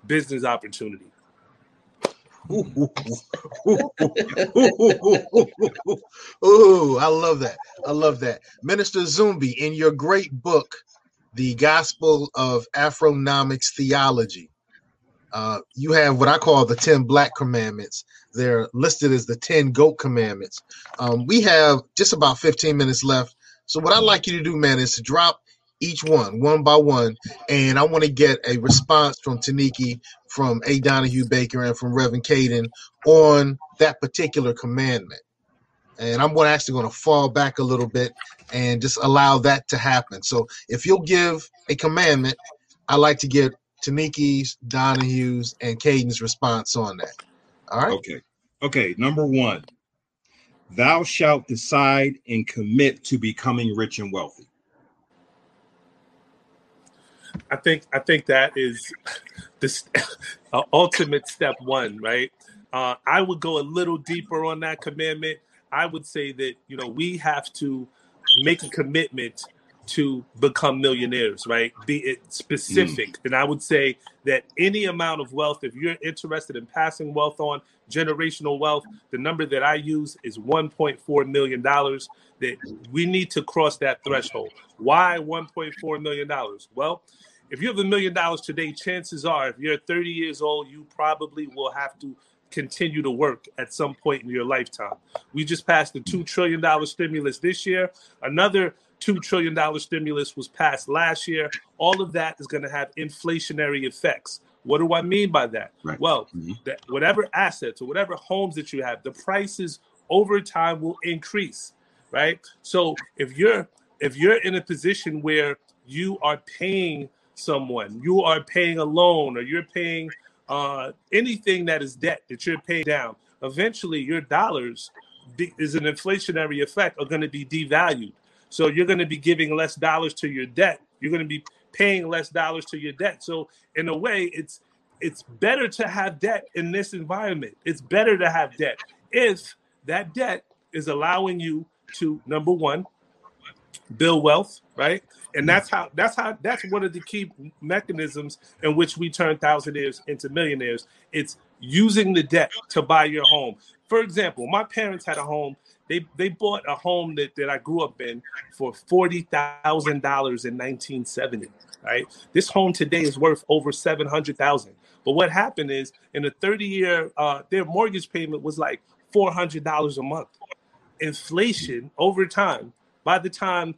business opportunity. Ooh, I love that. I love that. Minister Zumbi, in your great book, The Gospel of Afronomics Theology, uh, you have what I call the 10 Black Commandments. They're listed as the 10 Goat Commandments. Um, we have just about 15 minutes left. So, what I'd like you to do, man, is to drop each one, one by one. And I want to get a response from Taniki, from A. Donahue Baker, and from Reverend Caden on that particular commandment. And I'm actually going to fall back a little bit and just allow that to happen. So if you'll give a commandment, I'd like to get Taniki's, Donahue's, and Caden's response on that. All right. Okay. Okay. Number one, thou shalt decide and commit to becoming rich and wealthy. I think I think that is the uh, ultimate step one, right? Uh, I would go a little deeper on that commandment. I would say that you know we have to make a commitment to become millionaires, right? Be it specific. Mm. And I would say that any amount of wealth, if you're interested in passing wealth on, generational wealth, the number that I use is $1.4 million. That we need to cross that threshold. Why $1.4 million? Well, if you have a million dollars today, chances are, if you're 30 years old, you probably will have to continue to work at some point in your lifetime. We just passed the $2 trillion stimulus this year. Another $2 trillion stimulus was passed last year. All of that is going to have inflationary effects. What do I mean by that? Right. Well, mm-hmm. that whatever assets or whatever homes that you have, the prices over time will increase, right? So if you're if you're in a position where you are paying someone, you are paying a loan or you're paying uh, anything that is debt that you're paying down, eventually your dollars is an inflationary effect are going to be devalued. So you're going to be giving less dollars to your debt. You're going to be paying less dollars to your debt. So in a way, it's it's better to have debt in this environment. It's better to have debt if that debt is allowing you to number one build wealth, right? And that's how that's how that's one of the key mechanisms in which we turn thousandaires into millionaires. It's using the debt to buy your home. For example, my parents had a home they they bought a home that, that I grew up in for forty thousand dollars in nineteen seventy. Right, this home today is worth over seven hundred thousand. But what happened is, in a thirty year, uh, their mortgage payment was like four hundred dollars a month. Inflation over time. By the time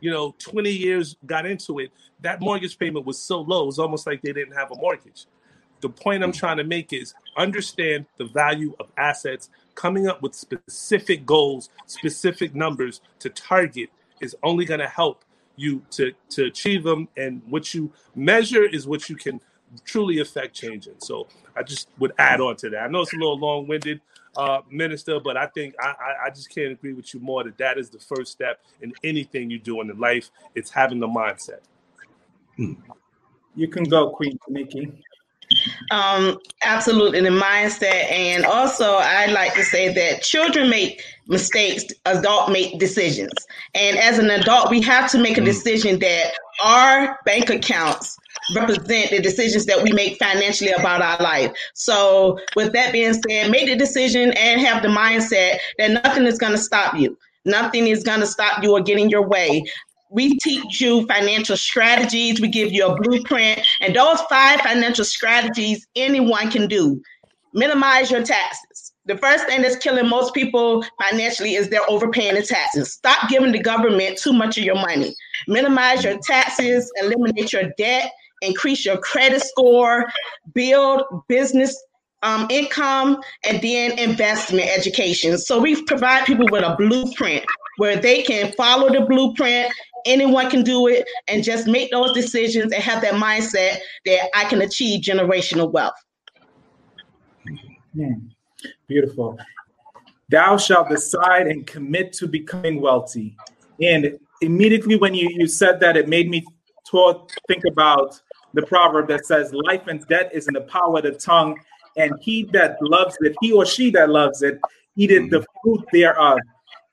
you know, 20 years got into it, that mortgage payment was so low, it was almost like they didn't have a mortgage. The point I'm trying to make is understand the value of assets, coming up with specific goals, specific numbers to target is only going to help you to to achieve them and what you measure is what you can truly affect changing. So i just would add on to that. I know it's a little long-winded uh, minister but i think I, I just can't agree with you more that that is the first step in anything you do in life. It's having the mindset. You can go queen nikki um, absolutely, the mindset, and also I'd like to say that children make mistakes, adult make decisions, and as an adult, we have to make a mm. decision that our bank accounts represent the decisions that we make financially about our life. So, with that being said, make the decision and have the mindset that nothing is going to stop you. Nothing is going to stop you or get in your way we teach you financial strategies. We give you a blueprint. And those five financial strategies anyone can do. Minimize your taxes. The first thing that's killing most people financially is they're overpaying the taxes. Stop giving the government too much of your money. Minimize your taxes, eliminate your debt, increase your credit score, build business um, income, and then investment education. So we provide people with a blueprint where they can follow the blueprint anyone can do it and just make those decisions and have that mindset that I can achieve generational wealth. Hmm. Beautiful. thou shalt decide and commit to becoming wealthy. And immediately when you, you said that, it made me think about the proverb that says, Life and death is in the power of the tongue, and he that loves it, he or she that loves it, eateth the fruit thereof.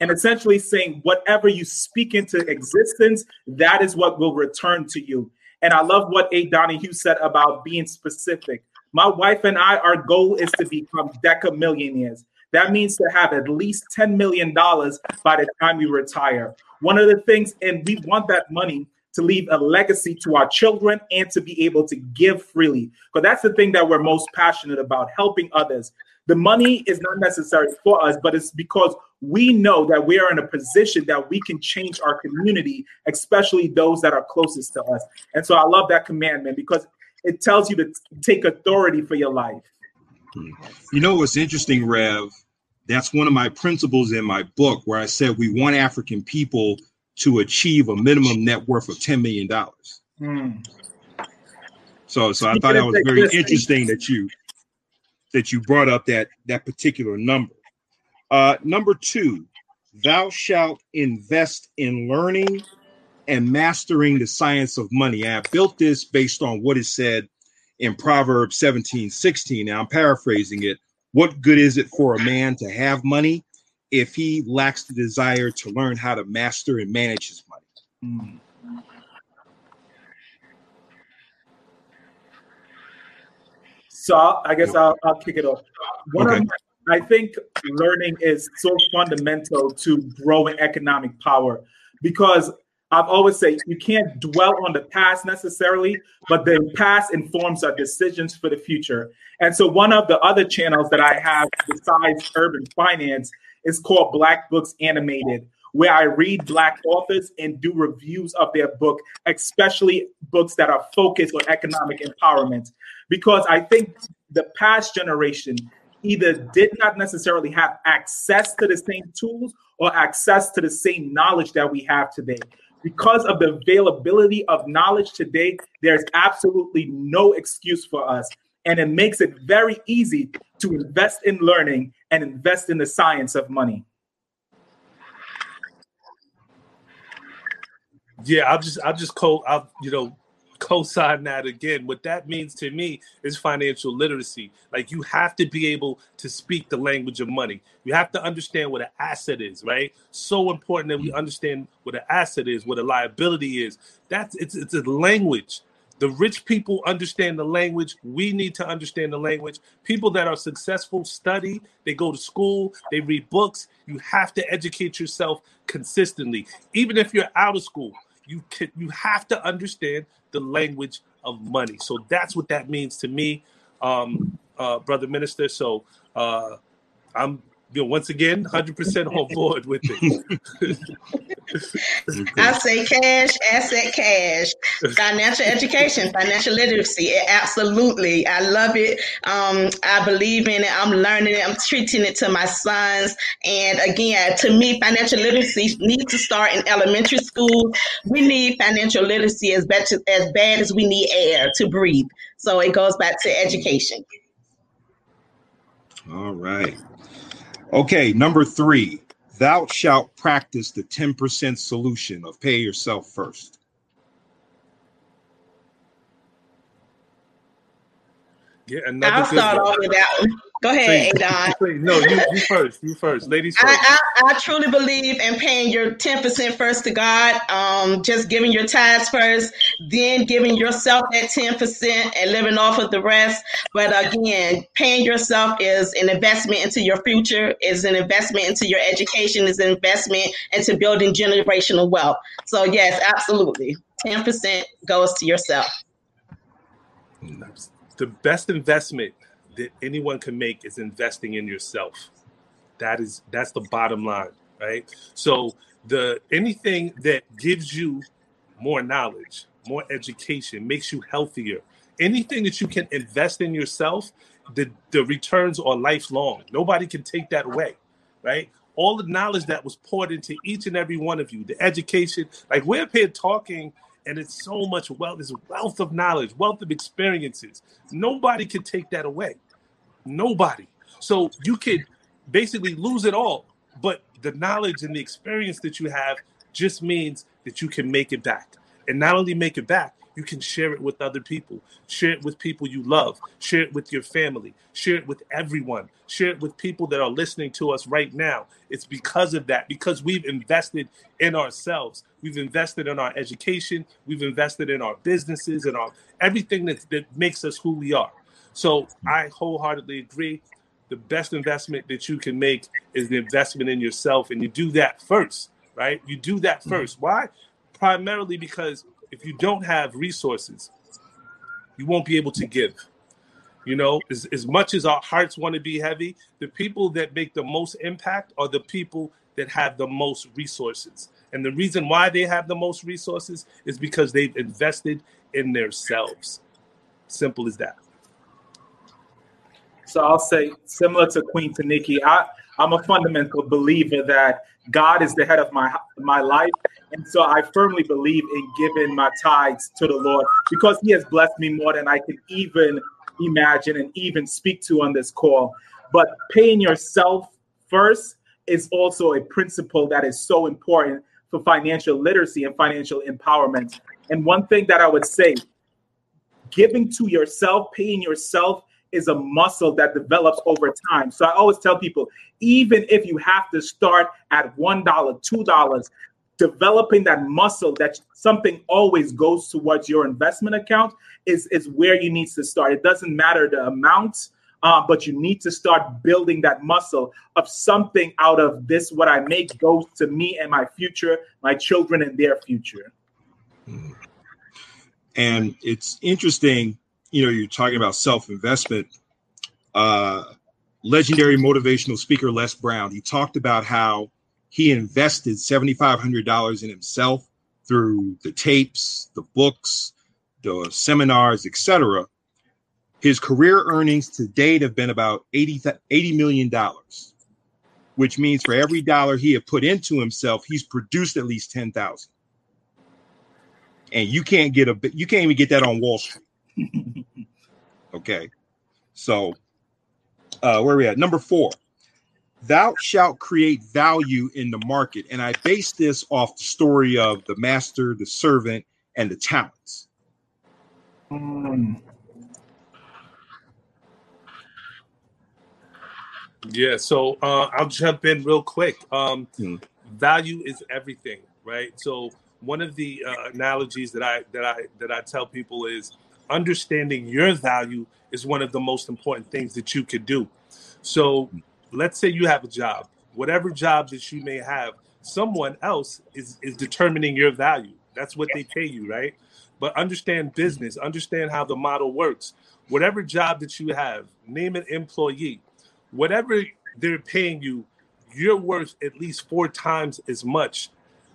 And essentially saying, whatever you speak into existence, that is what will return to you. And I love what A. Donahue said about being specific. My wife and I, our goal is to become deca millionaires. That means to have at least $10 million by the time we retire. One of the things, and we want that money to leave a legacy to our children and to be able to give freely. Because that's the thing that we're most passionate about helping others. The money is not necessary for us, but it's because we know that we are in a position that we can change our community, especially those that are closest to us. And so I love that commandment because it tells you to take authority for your life. You know what's interesting, Rev? That's one of my principles in my book where I said we want African people to achieve a minimum net worth of $10 million. Hmm. So so I thought that was very interesting that you that you brought up that that particular number. Uh, number two, thou shalt invest in learning and mastering the science of money. I built this based on what is said in Proverbs 17, 16. Now I'm paraphrasing it. What good is it for a man to have money if he lacks the desire to learn how to master and manage his money? So I'll, I guess I'll, I'll kick it off. One Okay. of my, I think learning is so fundamental to growing economic power because I've always said you can't dwell on the past necessarily, but the past informs our decisions for the future. And so one of the other channels that I have besides urban finance is called Black Books Animated, where I read Black authors and do reviews of their book, especially books that are focused on economic empowerment. Because I think the past generation either did not necessarily have access to the same tools or access to the same knowledge that we have today. Because of the availability of knowledge today, there's absolutely no excuse for us. And it makes it very easy to invest in learning and invest in the science of money. Yeah, I'll just I'll just co I'll you know co-sign that again. What that means to me is financial literacy. Like you have to be able to speak the language of money. You have to understand what an asset is, right? So important that we mm. understand what an asset is, what a liability is. That's it's it's a language. The rich people understand the language. We need to understand the language. People that are successful study, they go to school, they read books. You have to educate yourself consistently. Even if you're out of school, you can you have to understand the language of money. So that's what that means to me, um, uh, brother minister. So uh, I'm once again 100% on board with it. I say cash, asset cash, financial education, financial literacy. It- absolutely. I love it. Um, I believe in it. I'm learning it. I'm treating it to my sons. And again, to me, financial literacy needs to start in elementary school. We need financial literacy as bad, as bad as we need air to breathe. So it goes back to education. All right. Okay, number three, thou shalt practice the 10% solution of pay yourself first. Yeah, another I'll start one. off with that one. Go ahead, Please, Adon. please. No, you, you first. You first. Ladies first. I, I, I truly believe in paying your 10% first to God, um, just giving your tithes first, then giving yourself that 10% and living off of the rest. But again, paying yourself is an investment into your future, is an investment into your education, is an investment into building generational wealth. So, yes, absolutely. 10% goes to yourself. The best investment that anyone can make is investing in yourself. That is that's the bottom line, right? So the anything that gives you more knowledge, more education, makes you healthier, anything that you can invest in yourself, the the returns are lifelong. Nobody can take that away, right? All the knowledge that was poured into each and every one of you, the education, like we're up here talking and it's so much wealth, this wealth of knowledge, wealth of experiences. Nobody can take that away. Nobody. So you could basically lose it all. But the knowledge and the experience that you have just means that you can make it back. And not only make it back, you can share it with other people. Share it with people you love. Share it with your family. Share it with everyone. Share it with people that are listening to us right now. It's because of that, because we've invested in ourselves. We've invested in our education. We've invested in our businesses and our everything that, that makes us who we are. So I wholeheartedly agree. The best investment that you can make is the investment in yourself. And you do that first, right? You do that mm-hmm. first. Why? Primarily because if you don't have resources, you won't be able to give. You know, as, as much as our hearts want to be heavy, the people that make the most impact are the people that have the most resources. And the reason why they have the most resources is because they've invested in themselves. Simple as that. So I'll say, similar to Queen Taniki, I, I'm a fundamental believer that God is the head of my my life, and so I firmly believe in giving my tithes to the Lord because He has blessed me more than I can even imagine and even speak to on this call. But paying yourself first is also a principle that is so important for financial literacy and financial empowerment. And one thing that I would say giving to yourself, paying yourself is a muscle that develops over time. So I always tell people, even if you have to start at $1, $2, developing that muscle that something always goes towards your investment account is, is where you need to start. It doesn't matter the amount, uh, but you need to start building that muscle of something out of this. What I make goes to me and my future, my children and their future. And it's interesting you know, you're talking about self investment. Uh, legendary motivational speaker Les Brown, he talked about how he invested $7,500 in himself through the tapes, the books, the seminars, etc. His career earnings to date have been about 80, $80 million, which means for every dollar he had put into himself, he's produced at least 10,000. And you can't get a you can't even get that on Wall Street. okay. So uh where are we at? Number four. Thou shalt create value in the market. And I base this off the story of the master, the servant, and the talents. Mm. Yeah, so uh, I'll jump in real quick. Um, Hmm. Value is everything, right? So one of the uh, analogies that I that I that I tell people is understanding your value is one of the most important things that you could do. So let's say you have a job, whatever job that you may have, someone else is is determining your value. That's what they pay you, right? But understand business, understand how the model works. Whatever job that you have, name an employee, whatever they're paying you, you're worth at least four times as much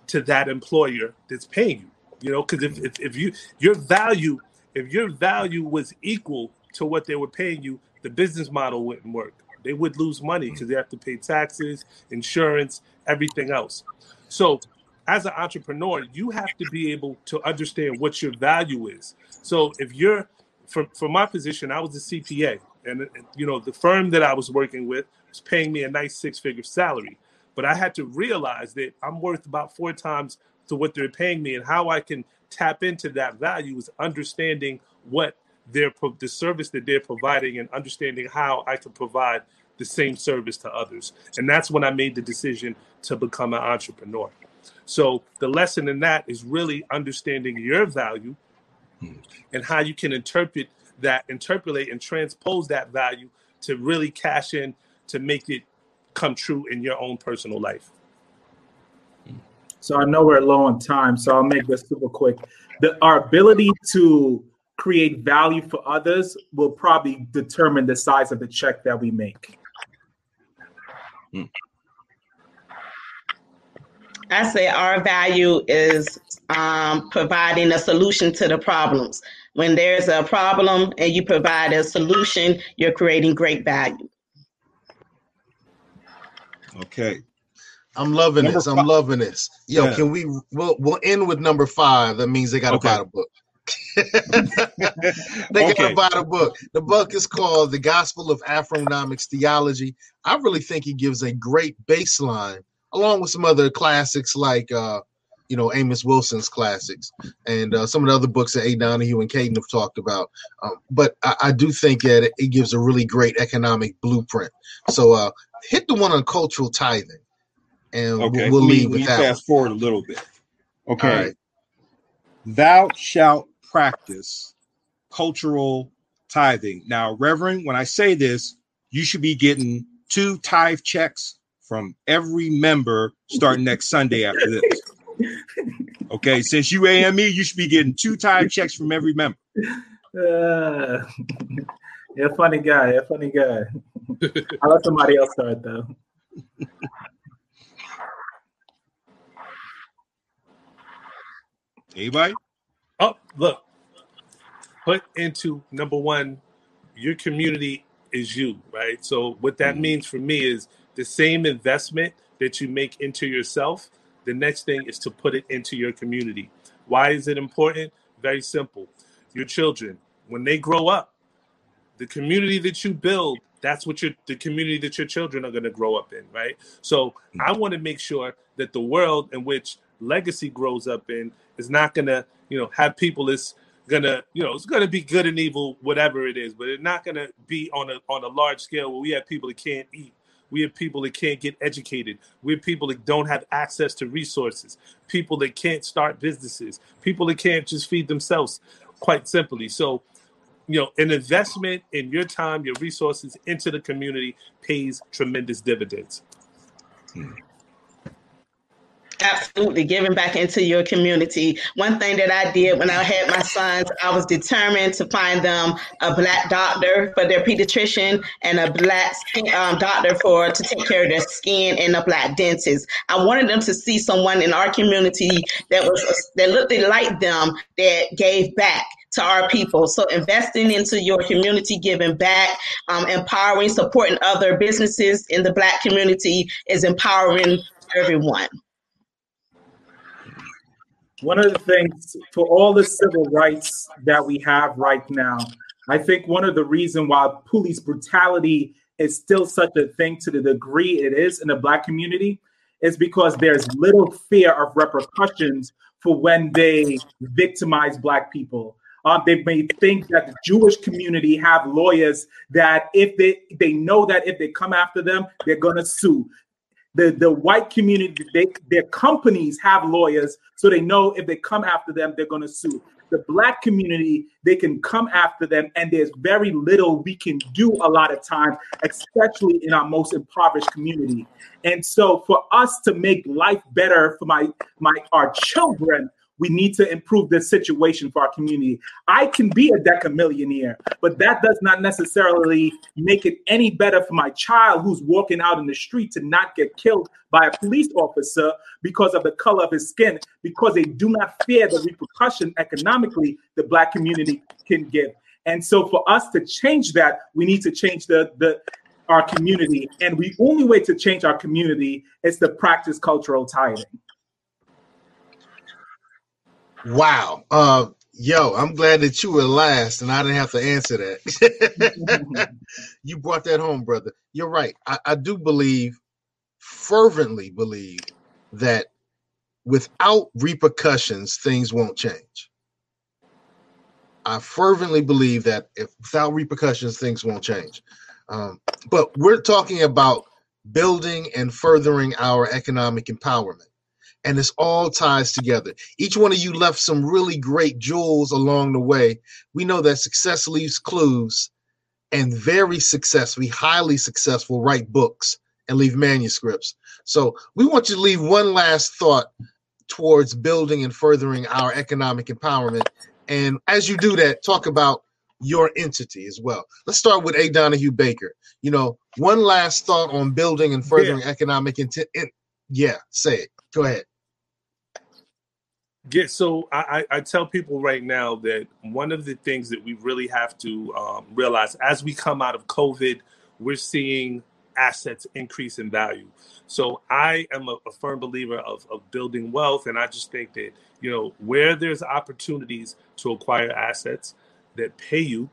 to that employer that's paying you. You know, because if, if if you your value, if your value was equal to what they were paying you, the business model wouldn't work. They would lose money mm. because they have to pay taxes, insurance, everything else. So as an entrepreneur, you have to be able to understand what your value is. So if you're from from my position, I was a CPA, and you know the firm that I was working with was paying me a nice six figure salary, but I had to realize that I'm worth about four times to what they're paying me, and how I can tap into that value is understanding what they're the service that they're providing, and understanding how I can provide the same service to others. And that's when I made the decision to become an entrepreneur. So the lesson in that is really understanding your value hmm. and how you can interpret that, interpolate and transpose that value to really cash in to make it come true in your own personal life. So I know we're low on time, so I'll make this super quick. The, our ability to create value for others will probably determine the size of the check that we make. I say our value is um, providing a solution to the problems. When there's a problem and you provide a solution, you're creating great value. Okay. I'm loving Number this. I'm loving this. Yo, Yeah. can we? We'll we'll end with number five. That means they got to Okay. buy the book. they gotta buy the book. The book is called The Gospel of Afronomics Theology. I really think he gives a great baseline, along with some other classics like uh, you know, Amos Wilson's classics and uh, some of the other books that A. Donahue and Caden have talked about. Um, but I, I, do think that it, it, gives a really great economic blueprint. So uh, hit the one on cultural tithing, and okay. we'll, we'll leave with that. Fast one. forward a little bit. Okay. Right. Thou shalt practice cultural tithing. Now, Reverend, when I say this, you should be getting two tithe checks from every member starting next Sunday after this. Okay, since you AME, you should be getting two tithe checks from every member. Uh, yeah, funny guy. Yeah, funny guy. I'll let somebody else start though. Anybody? Oh, look. Put into number one, your community is you, right? So what that mm-hmm. means for me is the same investment that you make into yourself the next thing is to put it into your community. Why is it important? Very simple. Your children, when they grow up, the community that you build, that's what your the community that your children are going to grow up in, right? So I want to make sure that the world in which legacy grows up in is not to, you know, have people that's gonna, you know, it's gonna be good and evil, whatever it is, but it's not gonna be on a on a large scale where we have people that can't eat we have people that can't get educated. We have people that don't have access to resources, people that can't start businesses, people that can't just feed themselves, quite simply. So, you know, an investment in your time, your resources into the community pays tremendous dividends. Hmm. Absolutely, giving back into your community. One thing that I did when I had my sons, I was determined to find them a black doctor for their pediatrician and a black um, doctor for to take care of their skin and a black dentist. I wanted them to see someone in our community that was that looked like them that gave back to our people. So investing into your community, giving back, um, empowering, supporting other businesses in the black community is empowering everyone one of the things for all the civil rights that we have right now, I think one of the reason why police brutality is still such a thing to the degree it is in the black community is because there's little fear of repercussions for when they victimize black people. Um, they may think that the Jewish community have lawyers that if they they know that if they come after them, they're gonna sue the the white community they, their companies have lawyers so they know if they come after them they're going to sue. The black community they can come after them and there's very little we can do a lot of times especially in our most impoverished community. And so for us to make life better for my my our children we need to improve this situation for our community. I can be a deca millionaire, but that does not necessarily make it any better for my child who's walking out in the street to not get killed by a police officer because of the color of his skin, because they do not fear the repercussion economically the black community can give. And so for us to change that, we need to change the the our community. And the only way to change our community is to practice cultural tithing. Wow. Uh, yo, I'm glad that you were last and I didn't have to answer that. you brought that home, brother. You're right. I, I do believe, fervently believe, that without repercussions, things won't change. I fervently believe that if without repercussions, things won't change. Um, but we're talking about building and furthering our economic empowerment and this all ties together. Each one of you left some really great jewels along the way. We know that success leaves clues, and very successful, highly successful, write books and leave manuscripts. So we want you to leave one last thought towards building and furthering our economic empowerment. And as you do that, talk about your entity as well. Let's start with A. Donahue Baker. You know, one last thought on building and furthering yeah. economic intent. Yeah, say it. Go ahead. Yeah, so I, I tell people right now that one of the things that we really have to um, realize as we come out of COVID, we're seeing assets increase in value. So I am a, a firm believer of, of building wealth, and I just think that you know where there's opportunities to acquire assets that pay you,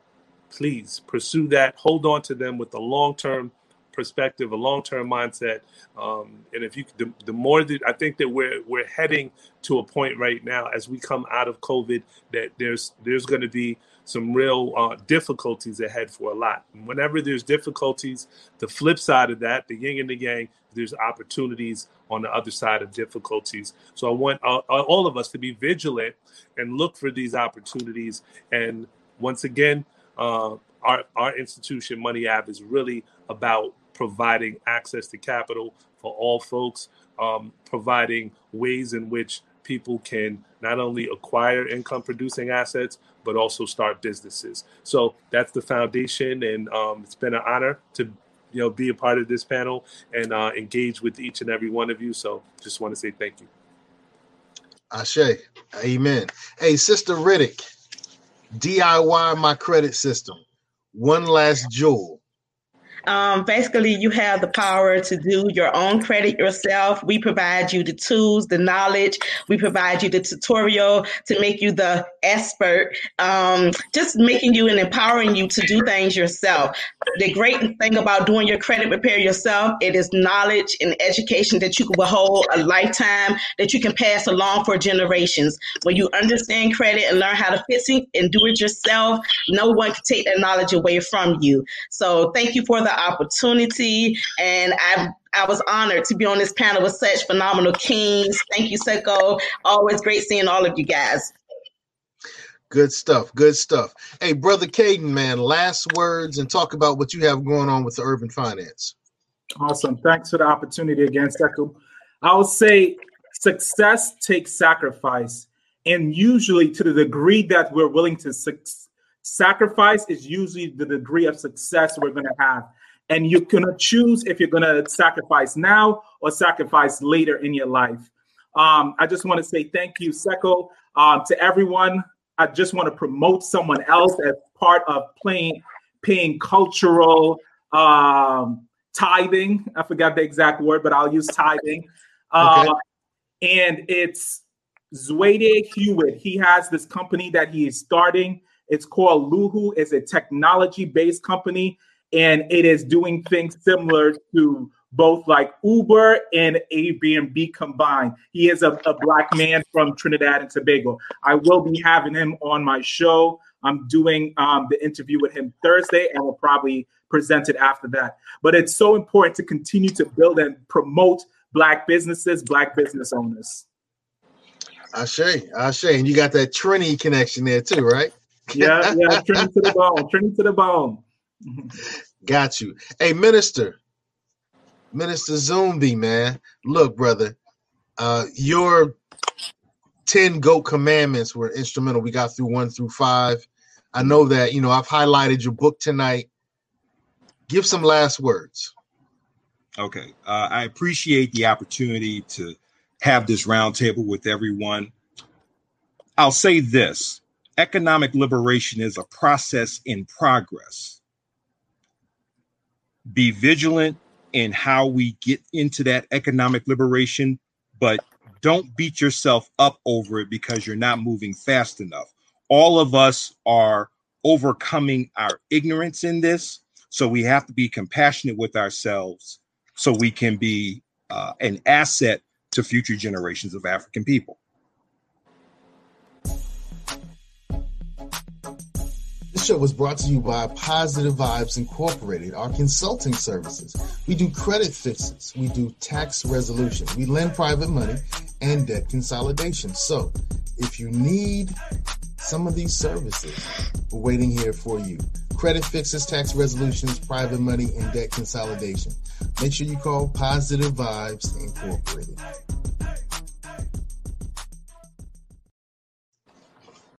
please pursue that. Hold on to them with the long term perspective, a long term mindset. Um, and if you, the, the more that I think that we're we're heading to a point right now as we come out of COVID that there's there's going to be some real uh, difficulties ahead for a lot. And whenever there's difficulties, the flip side of that, the yin and the yang, there's opportunities on the other side of difficulties. So I want uh, all of us to be vigilant and look for these opportunities. And once again, uh, our our institution, Money App, is really about providing access to capital for all folks, um, providing ways in which people can not only acquire income producing assets, but also start businesses. So that's the foundation. And um, it's been an honor to you know be a part of this panel and uh, engage with each and every one of you. So just want to say thank you. Ashe. Amen. Hey, Sister Riddick, DIY my credit system. One last jewel. Um, basically, you have the power to do your own credit yourself. We provide you the tools, the knowledge. We provide you the tutorial to make you the expert. Um, just making you and empowering you to do things yourself. The great thing about doing your credit repair yourself, it is knowledge and education that you can hold a lifetime that you can pass along for generations. When you understand credit and learn how to fix it and do it yourself, no one can take that knowledge away from you. So thank you for the opportunity, and I I was honored to be on this panel with such phenomenal kings. Thank you, Sekou. Always great seeing all of you guys. Good stuff. Good stuff. Hey, brother Caden, man, last words and talk about what you have going on with the urban finance. Awesome. Thanks for the opportunity again, Sekou. I would say success takes sacrifice. And usually, to the degree that we're willing to su- sacrifice, is usually the degree of success we're going to have and you're going to choose if you're going to sacrifice now or sacrifice later in your life. Um, I just want to say thank you, Sekou, um, to everyone. I just want to promote someone else as part of playing, paying cultural um, tithing. I forgot the exact word, but I'll use tithing. Uh, And it's Zwede Hewitt. He has this company that he is starting. It's called Luhu. It's a technology-based company and it is doing things similar to both like Uber and Airbnb combined. He is a, a, black man from Trinidad and Tobago. I will be having him on my show. I'm doing um, the interview with him Thursday and we'll probably present it after that. But it's so important to continue to build and promote black businesses, black business owners. Ashe, Ashe, and you got that Trini connection there too, right? Yeah, yeah, Trini to the bone, Trini to the bone. Got you. Hey, Minister, Minister Zumbi, man. Look, brother, uh, your 10 GOAT commandments were instrumental. We got through one through five. I know that, you know, I've highlighted your book tonight. Give some last words. Okay. Uh, I appreciate the opportunity to have this roundtable with everyone. I'll say this economic liberation is a process in progress be vigilant in how we get into that economic liberation, but don't beat yourself up over it because you're not moving fast enough. All of us are overcoming our ignorance in this. So we have to be compassionate with ourselves so we can be uh, an asset to future generations of African people. Show was brought to you by Positive Vibes Incorporated, our consulting services. We do credit fixes, we do tax resolution, we lend private money and debt consolidation. So if you need some of these services, we're waiting here for you. Credit fixes, tax resolutions, private money, and debt consolidation. Make sure you call Positive Vibes Incorporated.